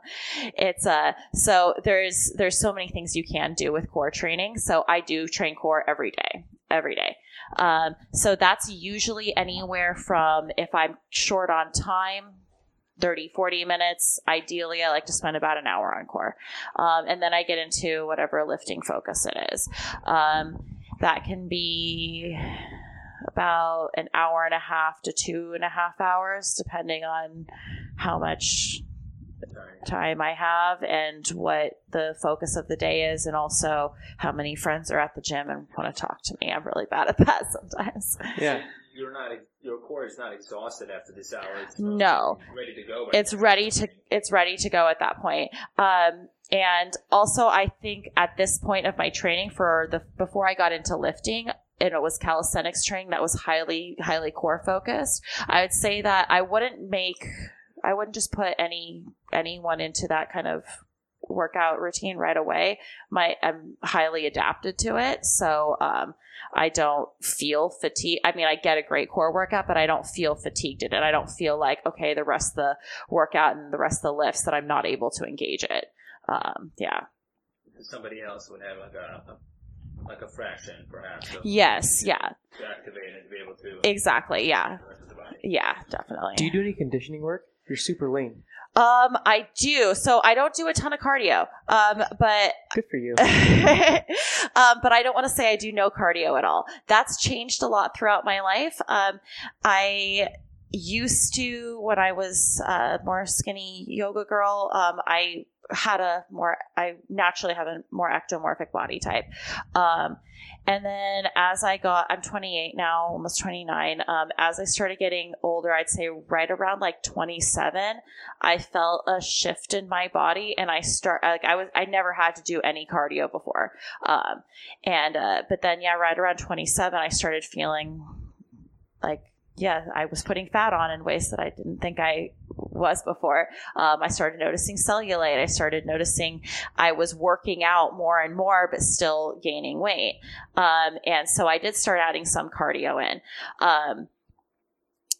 it's uh so there's there's so many things you can do with core training. So I do train core every day, every day. Um, so that's usually anywhere from if I'm short on time. 30 40 minutes ideally i like to spend about an hour on core um, and then i get into whatever lifting focus it is um, that can be about an hour and a half to two and a half hours, depending on how much time I have and what the focus of the day is, and also how many friends are at the gym and want to talk to me. I'm really bad at that sometimes. yeah. You're not. Your core is not exhausted after this hour. It's No. ready to go. It's ready to it's ready to go at that point. Um, and also, I think at this point of my training for the before I got into lifting, and it was calisthenics training that was highly highly core focused. I would say that I wouldn't make I wouldn't just put any anyone into that kind of workout routine right away. My I'm highly adapted to it, so um, I don't feel fatigue. I mean, I get a great core workout, but I don't feel fatigued in it. I don't feel like okay, the rest of the workout and the rest of the lifts that I'm not able to engage it. Um, yeah. Somebody else would have like a, like a fraction, perhaps. of- Yes. Yeah. To activate and to be able to. Exactly. Yeah. the rest of the body. Yeah. Definitely. Do you do any conditioning work? You're super lean. Um, I do. So I don't do a ton of cardio. Um, but Good for you. um, but I don't want to say I do no cardio at all. That's changed a lot throughout my life. Um, I used to when I was a more skinny yoga girl. Um, I had a more I naturally have a more ectomorphic body type. Um, and then as I got, I'm 28 now, almost 29. Um, as I started getting older, I'd say right around like 27, I felt a shift in my body, and I start like I was I never had to do any cardio before. Um, and uh, but then yeah, right around 27, I started feeling like yeah, I was putting fat on in ways that I didn't think I was before. Um, I started noticing cellulite. I started noticing I was working out more and more, but still gaining weight. Um, and so I did start adding some cardio in. Um,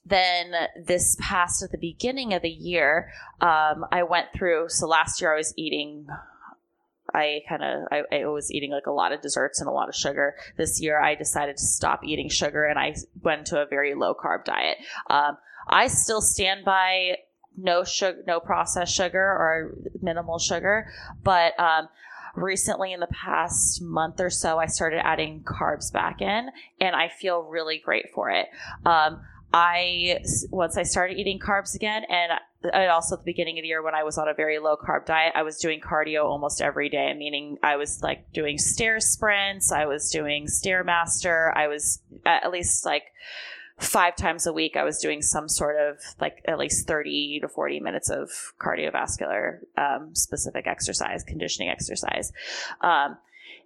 then this past at the beginning of the year, um, I went through. So last year I was eating I kind of I, I was eating like a lot of desserts and a lot of sugar. This year, I decided to stop eating sugar and I went to a very low carb diet. Um, I still stand by no sugar, no processed sugar or minimal sugar, but um, recently in the past month or so, I started adding carbs back in, and I feel really great for it. Um, I once I started eating carbs again, and and also at the beginning of the year when I was on a very low carb diet, I was doing cardio almost every day. Meaning, I was like doing stair sprints, I was doing stairmaster, I was at least like five times a week. I was doing some sort of like at least thirty to forty minutes of cardiovascular um, specific exercise, conditioning exercise. Um,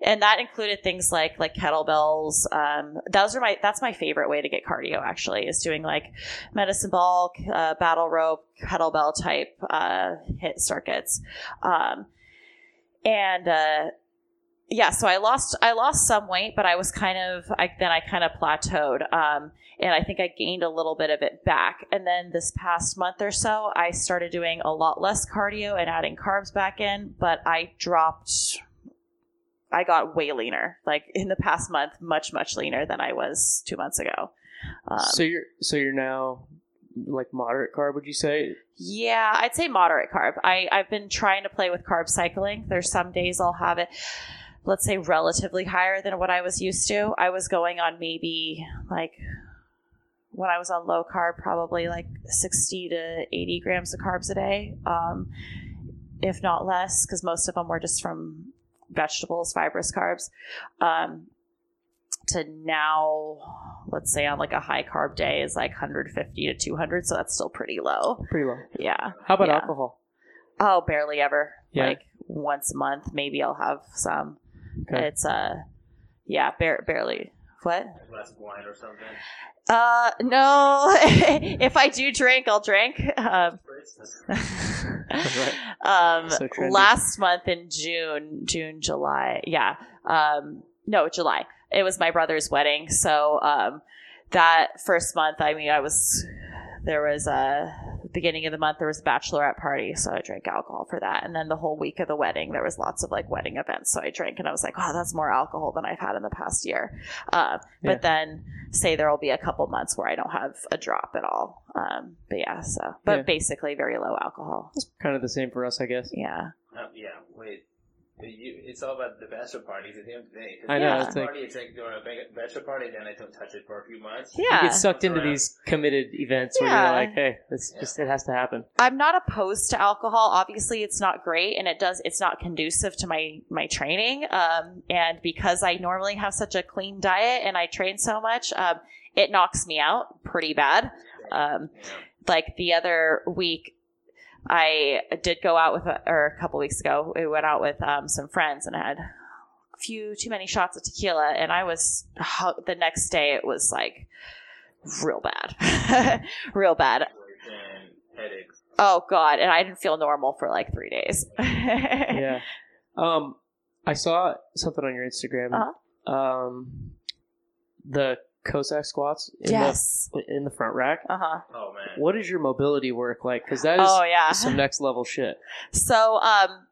and that included things like like kettlebells. Um, those are my that's my favorite way to get cardio. Actually, is doing like medicine ball, uh, battle rope, kettlebell type uh, HIIT circuits, um, and. Uh, yeah, so I lost I lost some weight, but I was kind of I, then I kind of plateaued, um, and I think I gained a little bit of it back. And then this past month or so, I started doing a lot less cardio and adding carbs back in, but I dropped I got way leaner. Like in the past month, much much leaner than I was two months ago. Um, so you're so you're now like moderate carb, would you say? Yeah, I'd say moderate carb. I I've been trying to play with carb cycling. There's some days I'll have it. Let's say relatively higher than what I was used to. I was going on maybe like when I was on low carb, probably like 60 to 80 grams of carbs a day, um, if not less, because most of them were just from vegetables, fibrous carbs, um, to now, let's say on like a high carb day is like 150 to 200. So that's still pretty low. Pretty low. Yeah. How about yeah. alcohol? Oh, barely ever. Yeah. Like once a month, maybe I'll have some. Okay. It's uh, yeah, bar- barely. What? Glass of wine or something. Uh, no. if I do drink, I'll drink. Um, um so last month in June, June, July, yeah. Um, no, July. It was my brother's wedding, so um, that first month, I mean, I was there was a beginning of the month there was a bachelorette party so i drank alcohol for that. And then the whole week of the wedding there was lots of like wedding events. So i drank and i was like wow, that's more alcohol than i've had in the past year. Uh, yeah. but then say there will be a couple months where i don't have a drop at all. Um, but yeah so but yeah. basically very low alcohol. It's kind of the same for us i guess. Yeah. Uh, yeah wait you, it's all about the bachelor parties at the end of the day. I know. Yeah. It's like, party, it's like during a bachelor party, then I don't touch it for a few months. Yeah. You get sucked into these committed events yeah. where you're like, hey, it's yeah. just, it has to happen. I'm not opposed to alcohol. Obviously, it's not great and it does, it's not conducive to my, my training. Um, and because I normally have such a clean diet and I train so much, um, it knocks me out pretty bad. Um, like the other week, I did go out with, a, or a couple weeks ago, we went out with um, some friends and I had a few too many shots of tequila. And I was, the next day, it was like real bad. real bad. Oh, God. And I didn't feel normal for like three days. yeah. Um, I saw something on your Instagram. Uh-huh. Um, the Cossack squats in yes. the in the front rack. Uh huh. Oh man. What does your mobility work like? Because that is oh, yeah. some next level shit. So um,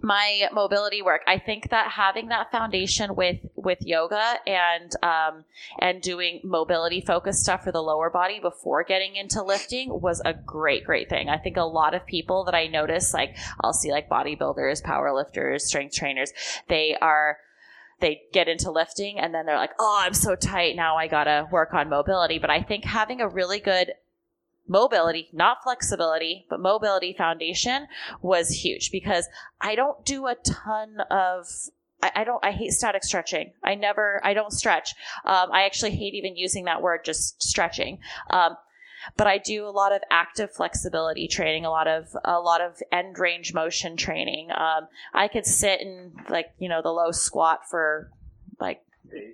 my mobility work. I think that having that foundation with with yoga and um, and doing mobility focused stuff for the lower body before getting into lifting was a great great thing. I think a lot of people that I notice, like I'll see like bodybuilders, power lifters, strength trainers, they are they get into lifting and then they're like, oh, I'm so tight. Now I got to work on mobility. But I think having a really good mobility, not flexibility, but mobility foundation was huge because I don't do a ton of I, don't I hate static stretching. I never I don't stretch. Um, I actually hate even using that word, just stretching. Um, but I do a lot of active flexibility training, a lot of a lot of end range motion training. Um, I could sit in like you know the low squat for like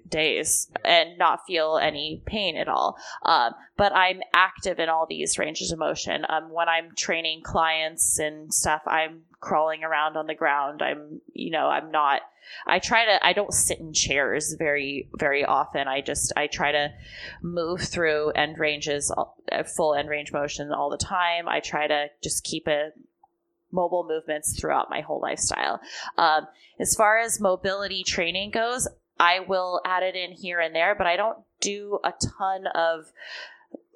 days and not feel any pain at all. Um, but I'm active in all these ranges of motion. Um, when I'm training clients and stuff, I'm crawling around on the ground. I'm, you know, I'm not, I try to, I don't sit in chairs very, very often. I just, I try to move through end ranges, uh, full end range motion all the time. I try to just keep it mobile movements throughout my whole lifestyle. Um, as far as mobility training goes, I will add it in here and there, but I don't do a ton of.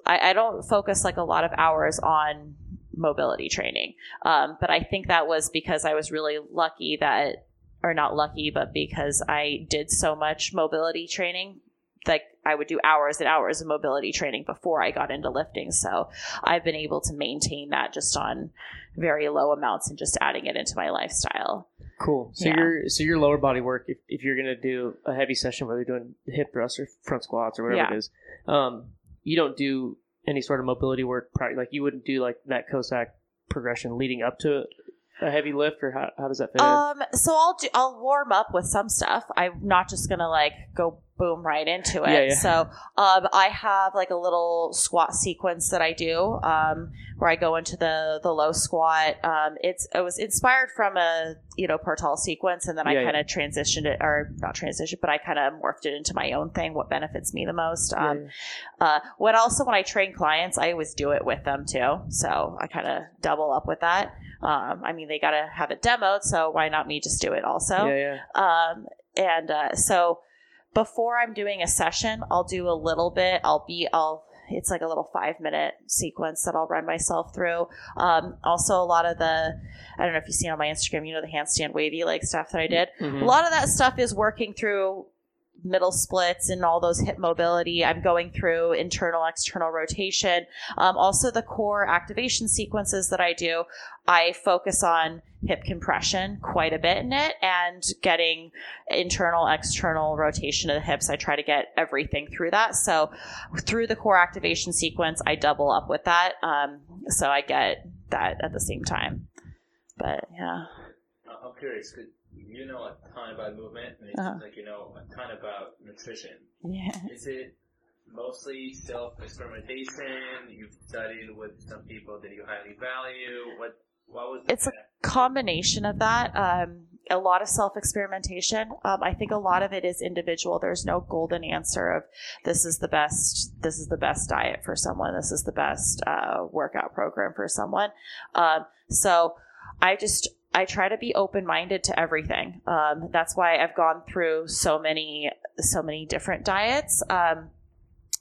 I, I don't focus like a lot of hours on mobility training. Um, but I think that was because I was really lucky that, or not lucky, but because I did so much mobility training. Like I would do hours and hours of mobility training before I got into lifting. So I've been able to maintain that just on very low amounts and just adding it into my lifestyle. Cool. So Yeah. your so your lower body work, if, if you're gonna do a heavy session, whether you're doing hip thrusts or front squats or whatever Yeah. it is, um, you don't do any sort of mobility work. Prior, like you wouldn't do like that Cossack progression leading up to a heavy lift, or how, how does that fit in? Um, so I'll do, I'll warm up with some stuff. I'm not just gonna like go boom right into it. Yeah, yeah. So, um, I have like a little squat sequence that I do, um, where I go into the the low squat. Um, it's it was inspired from a you know Portal sequence, and then I Yeah, yeah. kind of transitioned it, or not transitioned, but I kind of morphed it into my own thing. What benefits me the most? Um, uh, when also when I train clients, I always do it with them too. So I kind of double up with that. Um, I mean, they got to have it demoed, so why not me just do it also? yeah, yeah. Um, and uh, so before I'm doing a session, I'll do a little bit. I'll be, I'll, it's like a little five minute sequence that I'll run myself through. Um, also, a lot of the, I don't know if you've seen on my Instagram, you know, the handstand wavy leg stuff that I did. Mhm. A lot of that stuff is working through middle splits and all those hip mobility. I'm going through internal, external rotation. Um, also, the core activation sequences that I do, I focus on hip compression quite a bit in it and getting internal, external rotation of the hips. I try to get everything through that. So, through the core activation sequence, I double up with that. Um, so, I get that at the same time. But yeah. I'm curious, 'cause you know a ton about movement, and it Uh-huh. seems like you know a ton about nutrition. Yeah. Is it mostly self-experimentation? You've studied with some people that you highly value. What? What was the It's a combination of that. Um, a lot of self experimentation. Um, I think a lot of it is individual. There's no golden answer of this is the best. This is the best diet for someone. This is the best uh, workout program for someone. Um, so I just I try to be open minded to everything. Um, that's why I've gone through so many so many different diets. Um,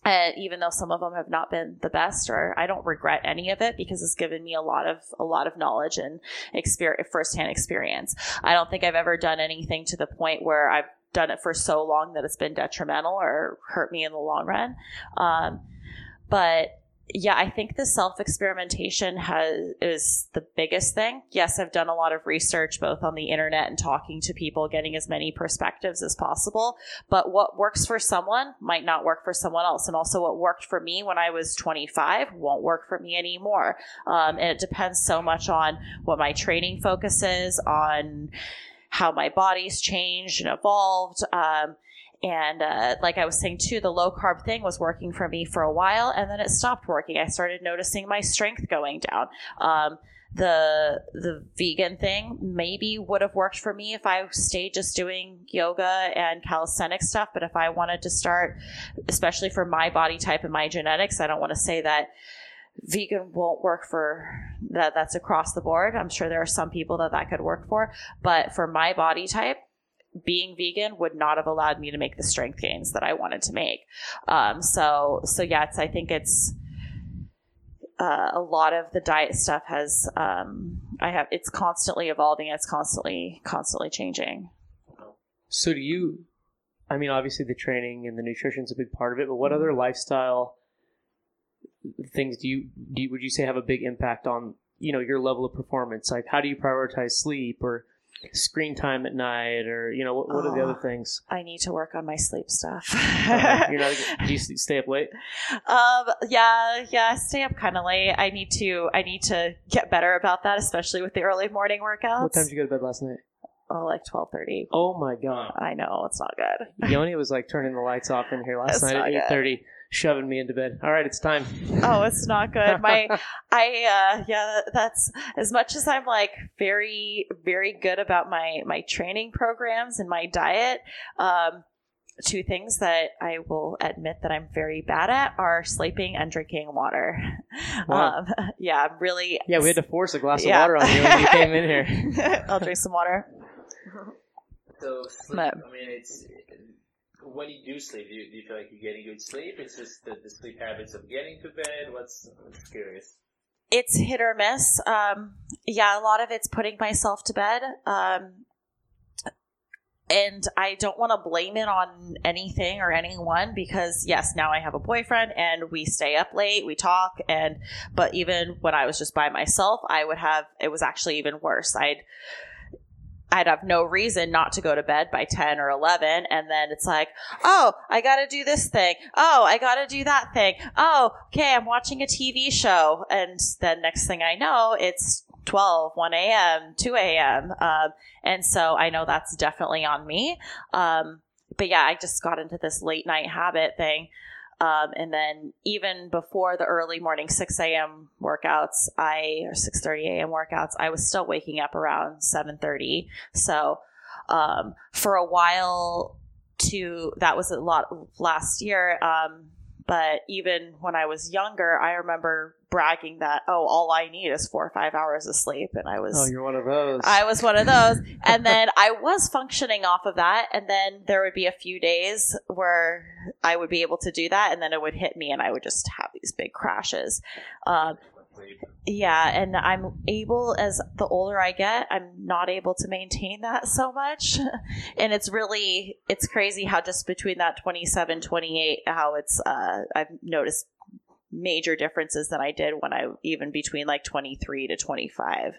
and even though some of them have not been the best, or I don't regret any of it because it's given me a lot of a lot of knowledge and experience, firsthand experience. I don't think I've ever done anything to the point where I've done it for so long that it's been detrimental or hurt me in the long run. Um, but yeah, I think the self experimentation has is the biggest thing. Yes, I've done a lot of research both on the internet and talking to people, getting as many perspectives as possible. But what works for someone might not work for someone else, and also what worked for me when I was 25 won't work for me anymore. Um, and it depends so much on what my training focuses on. How my body's changed and evolved. Um, and uh, like I was saying too, the low carb thing was working for me for a while, and then it stopped working. I started noticing my strength going down. Um, the the vegan thing maybe would have worked for me if I stayed just doing yoga and calisthenic stuff. But if I wanted to start, especially for my body type and my genetics, I don't want to say that vegan won't work for that. That's across the board. I'm sure there are some people that that could work for, but for my body type, being vegan would not have allowed me to make the strength gains that I wanted to make. Um, so, so yeah, it's, I think it's, uh, a lot of the diet stuff has, um, I have, it's constantly evolving. It's constantly, constantly changing. So do you? I mean, obviously the training and the nutrition is a big part of it, but what other lifestyle things do you do? You, would you say have a big impact on you know your level of performance? Like, how do you prioritize sleep or screen time at night, or you know, what, what are the Oh. other things? I need to work on my sleep stuff. Uh, you're not. Do you stay up late? um, yeah, yeah, I stay up kind of late. I need to, I need to get better about that, especially with the early morning workouts. What time did you go to bed last night? Oh, like twelve thirty. Oh my god, I know it's not good. Yoni was like turning the lights off in here last That's night at eight thirty, shoving me into bed. All right, it's time. Oh, it's not good. My, I, uh, yeah, that's as much as I'm like very, very good about my my training programs and my diet. Um, two things that I will admit that I'm very bad at are sleeping and drinking water. Wow. Um, yeah, I'm really. Yeah, we had to force a glass Yeah. of water on you when you came in here. I'll drink some water. So sleep, But- I mean, it's when you do sleep, do you, do you feel like you're getting good sleep? It's just the, the sleep habits of getting to bed. What's I'm curious. It's hit or miss. Um, yeah, a lot of it's putting myself to bed. Um, and I don't want to blame it on anything or anyone because yes, now I have a boyfriend and we stay up late, we talk, and but even when I was just by myself, I would have it was actually even worse. I'd I'd have no reason not to go to bed by 10 or 11. And then it's like, oh, I got to do this thing. Oh, I got to do that thing. Oh, okay, I'm watching a TV show. And then next thing I know, it's 12, 1 a.m., 2 a.m. Um, and so I know that's definitely on me. Um, but yeah, I just got into this late night habit thing. Um, and then even before the early morning 6 a.m. workouts, I or 6:30 a.m. workouts, I was still waking up around 7:30. So um, for a while, to that was a lot last year. Um, but even when I was younger, I remember bragging that oh, all I need is four or five hours of sleep, and I was Oh, you're one of those. I was one of those. And then I was functioning off of that. And then there would be a few days where I would be able to do that. And then it would hit me and I would just have these big crashes. Um, yeah. And I'm able, as the older I get, I'm not able to maintain that so much. and it's really, it's crazy how just between that 27, 28, how it's, uh, I've noticed major differences than I did when I even between like 23 to 25.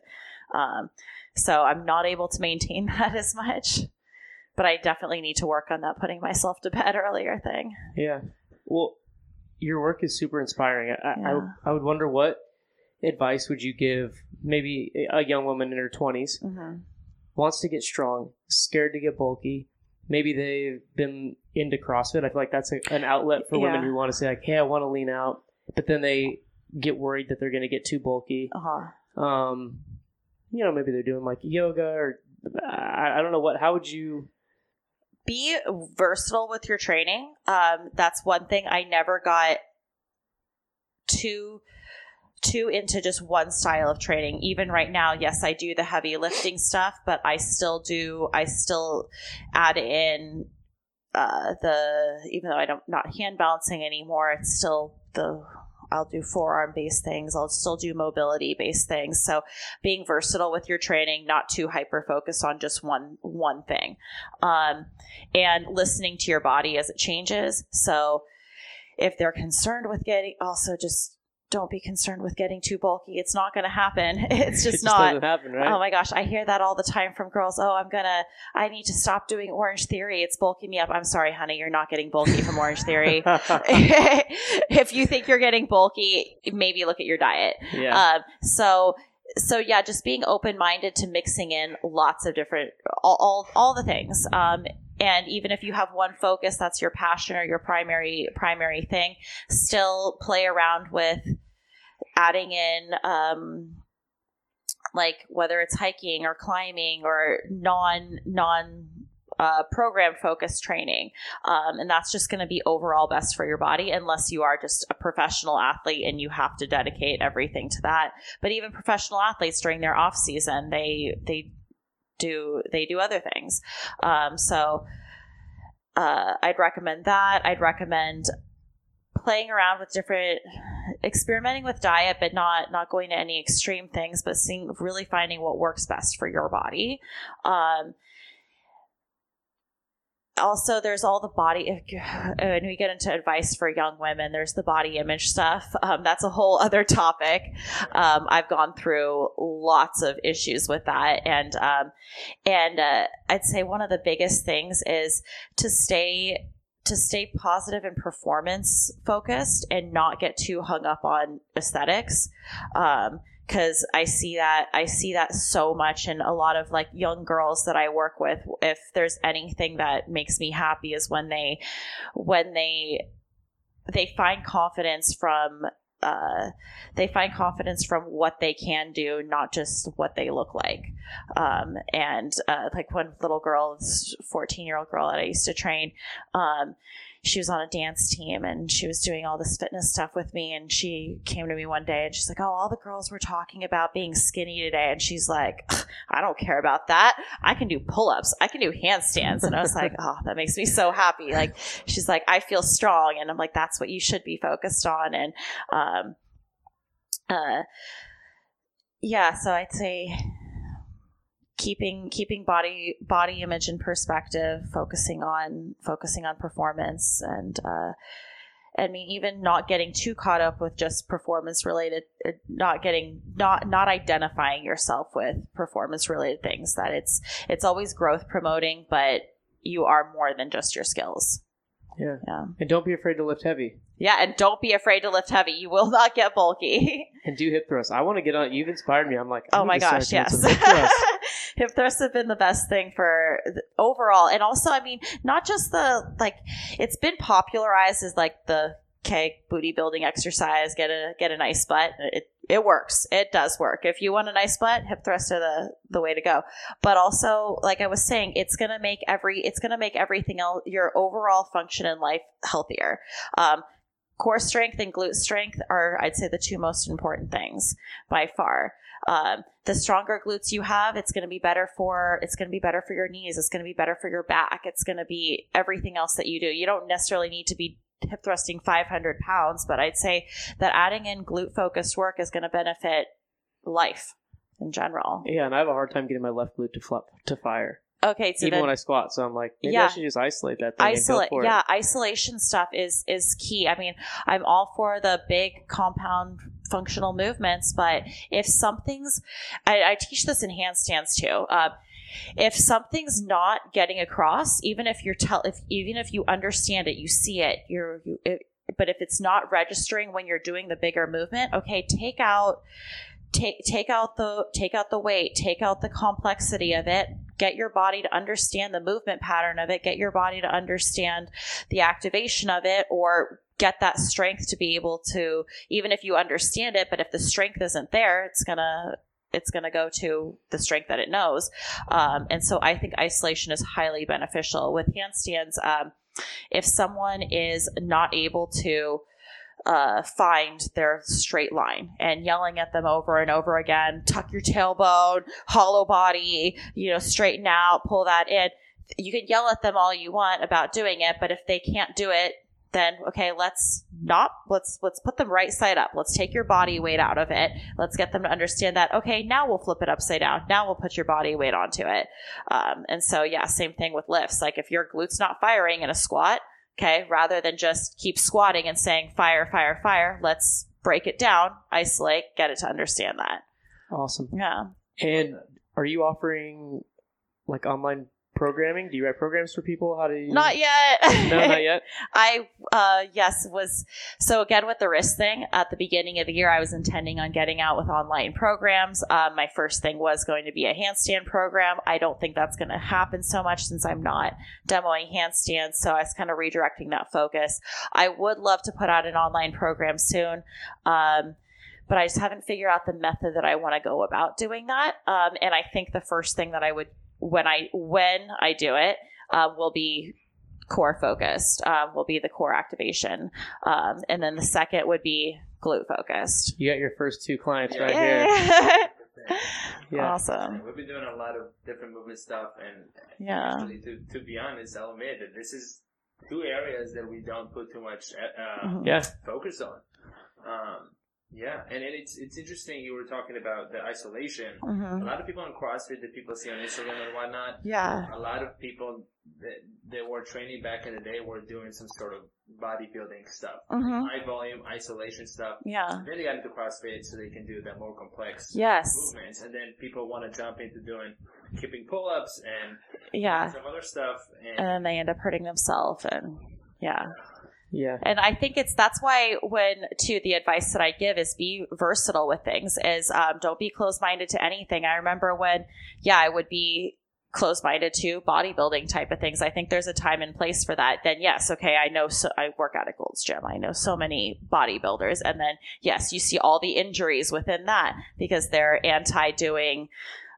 Um, so I'm not able to maintain that as much, but I definitely need to work on that putting myself to bed earlier thing. Yeah. Well, your work is super inspiring. I, Yeah. I, I would wonder what advice would you give maybe a young woman in her 20s Mm-hmm. wants to get strong, scared to get bulky. Maybe they've been into CrossFit. I feel like that's a, an outlet for women who want to say like, "Hey, I want to lean out," but then they get worried that they're going to get too bulky. Uh-huh. Um, you know, maybe they're doing like yoga or I, I don't know what. How would you? Be versatile with your training. Um, that's one thing I never got too too into just one style of training. Even right now, yes, I do the heavy lifting stuff, but I still do. I still add in uh, the even though I don't not hand balancing anymore. It's still the I'll do forearm based things. I'll still do mobility based things. So being versatile with your training, not too hyper focused on just one one thing, um, and listening to your body as it changes. So if they're concerned with getting, also just don't be concerned with getting too bulky. It's not going to happen. It's it just not. happen, right? Oh my gosh, I hear that all the time from girls. Oh, I'm gonna, I need to stop doing Orange Theory. It's bulking me up. I'm sorry, honey, you're not getting bulky from Orange Theory. if you think you're getting bulky, maybe look at your diet. yeah. Um, so, so yeah, just being open minded to mixing in lots of different, all, all, all the things. Um, and even if you have one focus, that's your passion or your primary primary thing. Still play around with adding in, um, like whether it's hiking or climbing or non non uh, program focused training um, and that's just going to be overall best for your body unless you are just a professional athlete and you have to dedicate everything to that. But even professional athletes during their off season they they do they do other things. Um, so uh, i'd recommend that. I'd recommend playing around with different experimenting with diet but not not going to any extreme things but seeing really finding what works best for your body. Um, also there's all the body and we get into advice for young women there's the body image stuff. Um, that's a whole other topic. Um, i've gone through lots of issues with that. And um, and uh, i'd say one of the biggest things is to stay to stay positive and performance focused and not get too hung up on aesthetics um, because I see that I see that so much in a lot of like young girls that I work with. If there's anything that makes me happy is when they when they they find confidence from uh, they find confidence from what they can do, not just what they look like. Um, and uh, like one little girl, 14 year old girl that I used to train, um, she was on a dance team and she was doing all this fitness stuff with me. And she came to me one day and she's like, Oh, all the girls were talking about being skinny today. And she's like, I don't care about that. I can do pull ups, I can do handstands. And I was like, Oh, that makes me so happy. Like, she's like, I feel strong. And I'm like, That's what you should be focused on. And, um, uh, yeah, so I'd say keeping keeping body body image in perspective, focusing on focusing on performance, and uh, I mean even not getting too caught up with just performance related, uh, not getting not not identifying yourself with performance related things. That it's it's always growth promoting, but you are more than just your skills. Yeah. Yeah. And don't be afraid to lift heavy. Yeah, and don't be afraid to lift heavy. You will not get bulky. And do hip thrusts. I want to get on. You've inspired me. I'm like, oh my gosh, yes. hip thrusts. have been the best thing for overall, and also, I mean, not just the like. It's been popularized as like the okay booty building exercise. Get a get a nice butt. It it works. It does work. If you want a nice butt, hip thrusts are the the way to go. But also, like I was saying, it's gonna make every it's gonna make everything else your overall function in life healthier. Um, core strength and glute strength are i'd say the two most important things by far. Um, the stronger glutes you have it's going to be better for it's going to be better for your knees it's going to be better for your back it's going to be everything else that you do. You don't necessarily need to be hip thrusting 500 pounds but i'd say that adding in glute focused work is going to benefit life in general. Yeah, and I have a hard time getting my left glute to flip to fire, okay so even then when I squat. So I'm like, maybe Yeah. I should just isolate that thing isolate and go for yeah it. isolation stuff is is key i mean i'm all for the big compound functional movements but if something's i, I teach this in handstands too uh, if something's not getting across even if you're tell if even if you understand it you see it you're you it, but if it's not registering when you're doing the bigger movement okay take out take take out the take out the weight take out the complexity of it get your body to understand the movement pattern of it get your body to understand the activation of it or get that strength to be able to even if you understand it but if the strength isn't there it's gonna it's going to go to the strength that it knows. Um, and so i think isolation is highly beneficial. With handstands um, if someone is not able to uh, find their straight line and yelling at them over and over again tuck your tailbone hollow body you know straighten out pull that in. You can yell at them all you want about doing it but if they can't do it then okay let's not let's let's put them right side up. Let's take your body weight out of it. Let's get them to understand that okay now we'll flip it upside down. Now we'll put your body weight onto it. Um, and so yeah same thing with lifts. Like if your glutes not firing in a squat okay rather than just keep squatting and saying fire fire fire let's break it down isolate get it to understand that Awesome. yeah And are you offering like online programming? Do you write programs for people? How do you? not yet No, not yet. I uh yes was so again with the wrist thing at the beginning of the year I was intending on getting out with online programs. Um, my first thing was going to be a handstand program. I don't think that's going to happen so much since I'm not demoing handstands, so I was kind of redirecting that focus. I would love to put out an online program soon. Um, but I just haven't figured out the method that I want to go about doing that. Um, and I think the first thing that I would when I when I do it um, will be core focused. Um, will be the core activation, um, and then the second would be glute focused. You got your first two clients Yeah. right here. Yay. Yeah. Awesome. We've been doing a lot of different movement stuff, and Yeah. actually, to, to be honest, I'll admit that this is two areas that we don't put too much uh, Mhm. Yeah. focus on. Um, yeah, and it, it's it's interesting. You were talking about the isolation. A Mhm. lot of people on CrossFit that people see on Instagram and whatnot. Yeah. A lot of people that, that were training back in the day were doing some sort of bodybuilding stuff, Mhm. high volume isolation stuff. Yeah. Then they got into CrossFit so they can do the more complex Yes. movements, and then people want to jump into doing kipping pull-ups and Yeah. some other stuff. And, And then they end up hurting themselves and yeah. Yeah. And I think it's that's why when to the advice that I give is be versatile with things is um, don't be closed minded to anything. I remember when yeah I would be closed minded to bodybuilding type of things. I think there's a time and place for that. Then yes, okay, I know so I work at a Gold's Gym. I know so many bodybuilders. And then yes, you see all the injuries within that because they're anti doing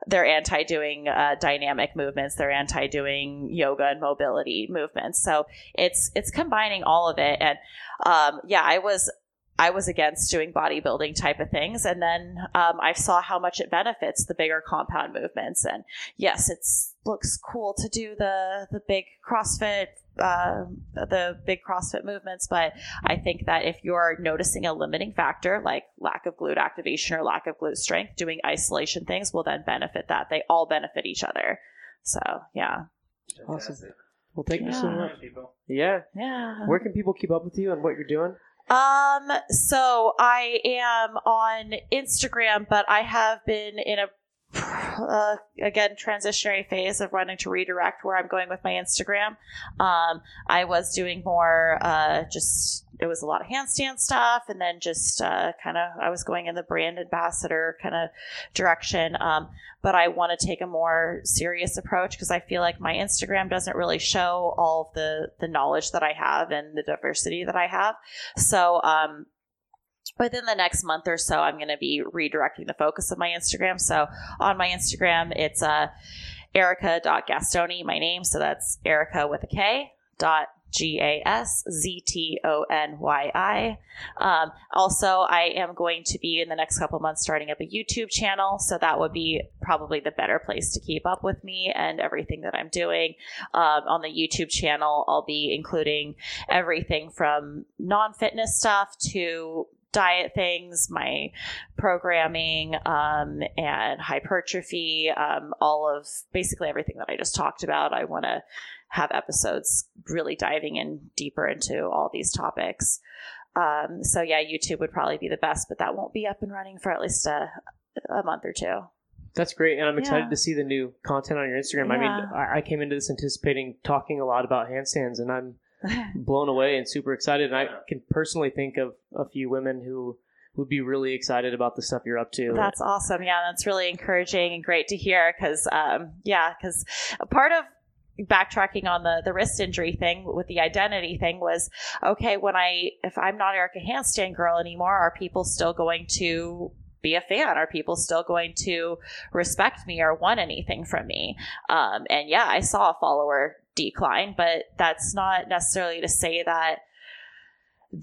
they're anti doing uh, dynamic movements. They're anti doing yoga and mobility movements. So it's it's combining all of it. And um, yeah i was I was against doing bodybuilding type of things. And then um, I saw how much it benefits the bigger compound movements. And yes, it looks cool to do the, the big CrossFit, uh, the big CrossFit movements. But I think that if you're noticing a limiting factor like lack of glute activation or lack of glute strength, doing isolation things will then benefit that. They all benefit each other. So, yeah. Awesome. Well, thank you so Yeah. much. Yeah. Yeah. Where can people keep up with you and what you're doing? Um, so I am on Instagram, but I have been in a uh, again transitionary phase of wanting to redirect where I'm going with my Instagram. Um, I was doing more uh, just it was a lot of handstand stuff, and then just uh, kind of I was going in the brand ambassador kind of direction. Um, but I want to take a more serious approach because I feel like my Instagram doesn't really show all of the the knowledge that I have and the diversity that I have. So um, within the next month or so, I'm going to be redirecting the focus of my Instagram. So on my Instagram, it's uh, erika.gasztonyi, my name. So that's Erika with a K dot G A S Z T O N Y I. Um, also, I am going to be in the next couple months starting up a YouTube channel. So that would be probably the better place to keep up with me and everything that I'm doing. Um, on the YouTube channel, I'll be including everything from non fitness stuff to diet things, my programming, um, and hypertrophy, um, all of basically everything that I just talked about. I want to have episodes really diving in deeper into all these topics. Um, so yeah, YouTube would probably be the best, but that won't be up and running for at least a, a month or two. That's great, and I'm excited Yeah. to see the new content on your Instagram. I mean, I, I came into this anticipating talking a lot about handstands, and I'm blown away and super excited. And I can personally think of a few women who would be really excited about the stuff you're up to. That's awesome. Yeah, that's really encouraging and great to hear because, um, yeah, because part of backtracking on the the wrist injury thing with the identity thing was okay when i if i'm not erika handstand girl anymore are people still going to be a fan are people still going to respect me or want anything from me um, and yeah i saw a follower decline but that's not necessarily to say that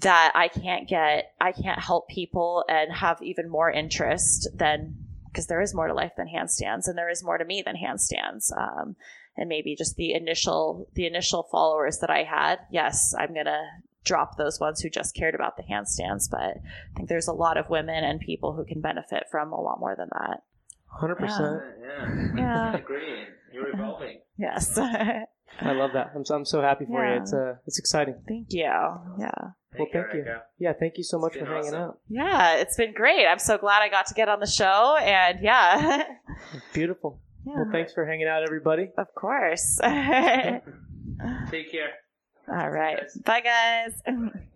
that I can't get, I can't help people and have even more interest than, because there is more to life than handstands and there is more to me than handstands. Um, and maybe just the initial, the initial followers that I had, yes, I'm going to drop those ones who just cared about the handstands. But I think there's a lot of women and people who can benefit from a lot more than that. Hundred percent. Yeah. Yeah. I agree. You're evolving. Yes. I love that. I'm so, I'm so happy for you. It's uh, it's exciting. thank you. Yeah. Well, thank you. Erika. Yeah, thank you so much for been hanging awesome. out. Yeah. It's been great. I'm so glad I got to get on the show. And yeah. Beautiful. yeah. Well, thanks for hanging out, everybody. Of course. Take care. All right. Bye, guys.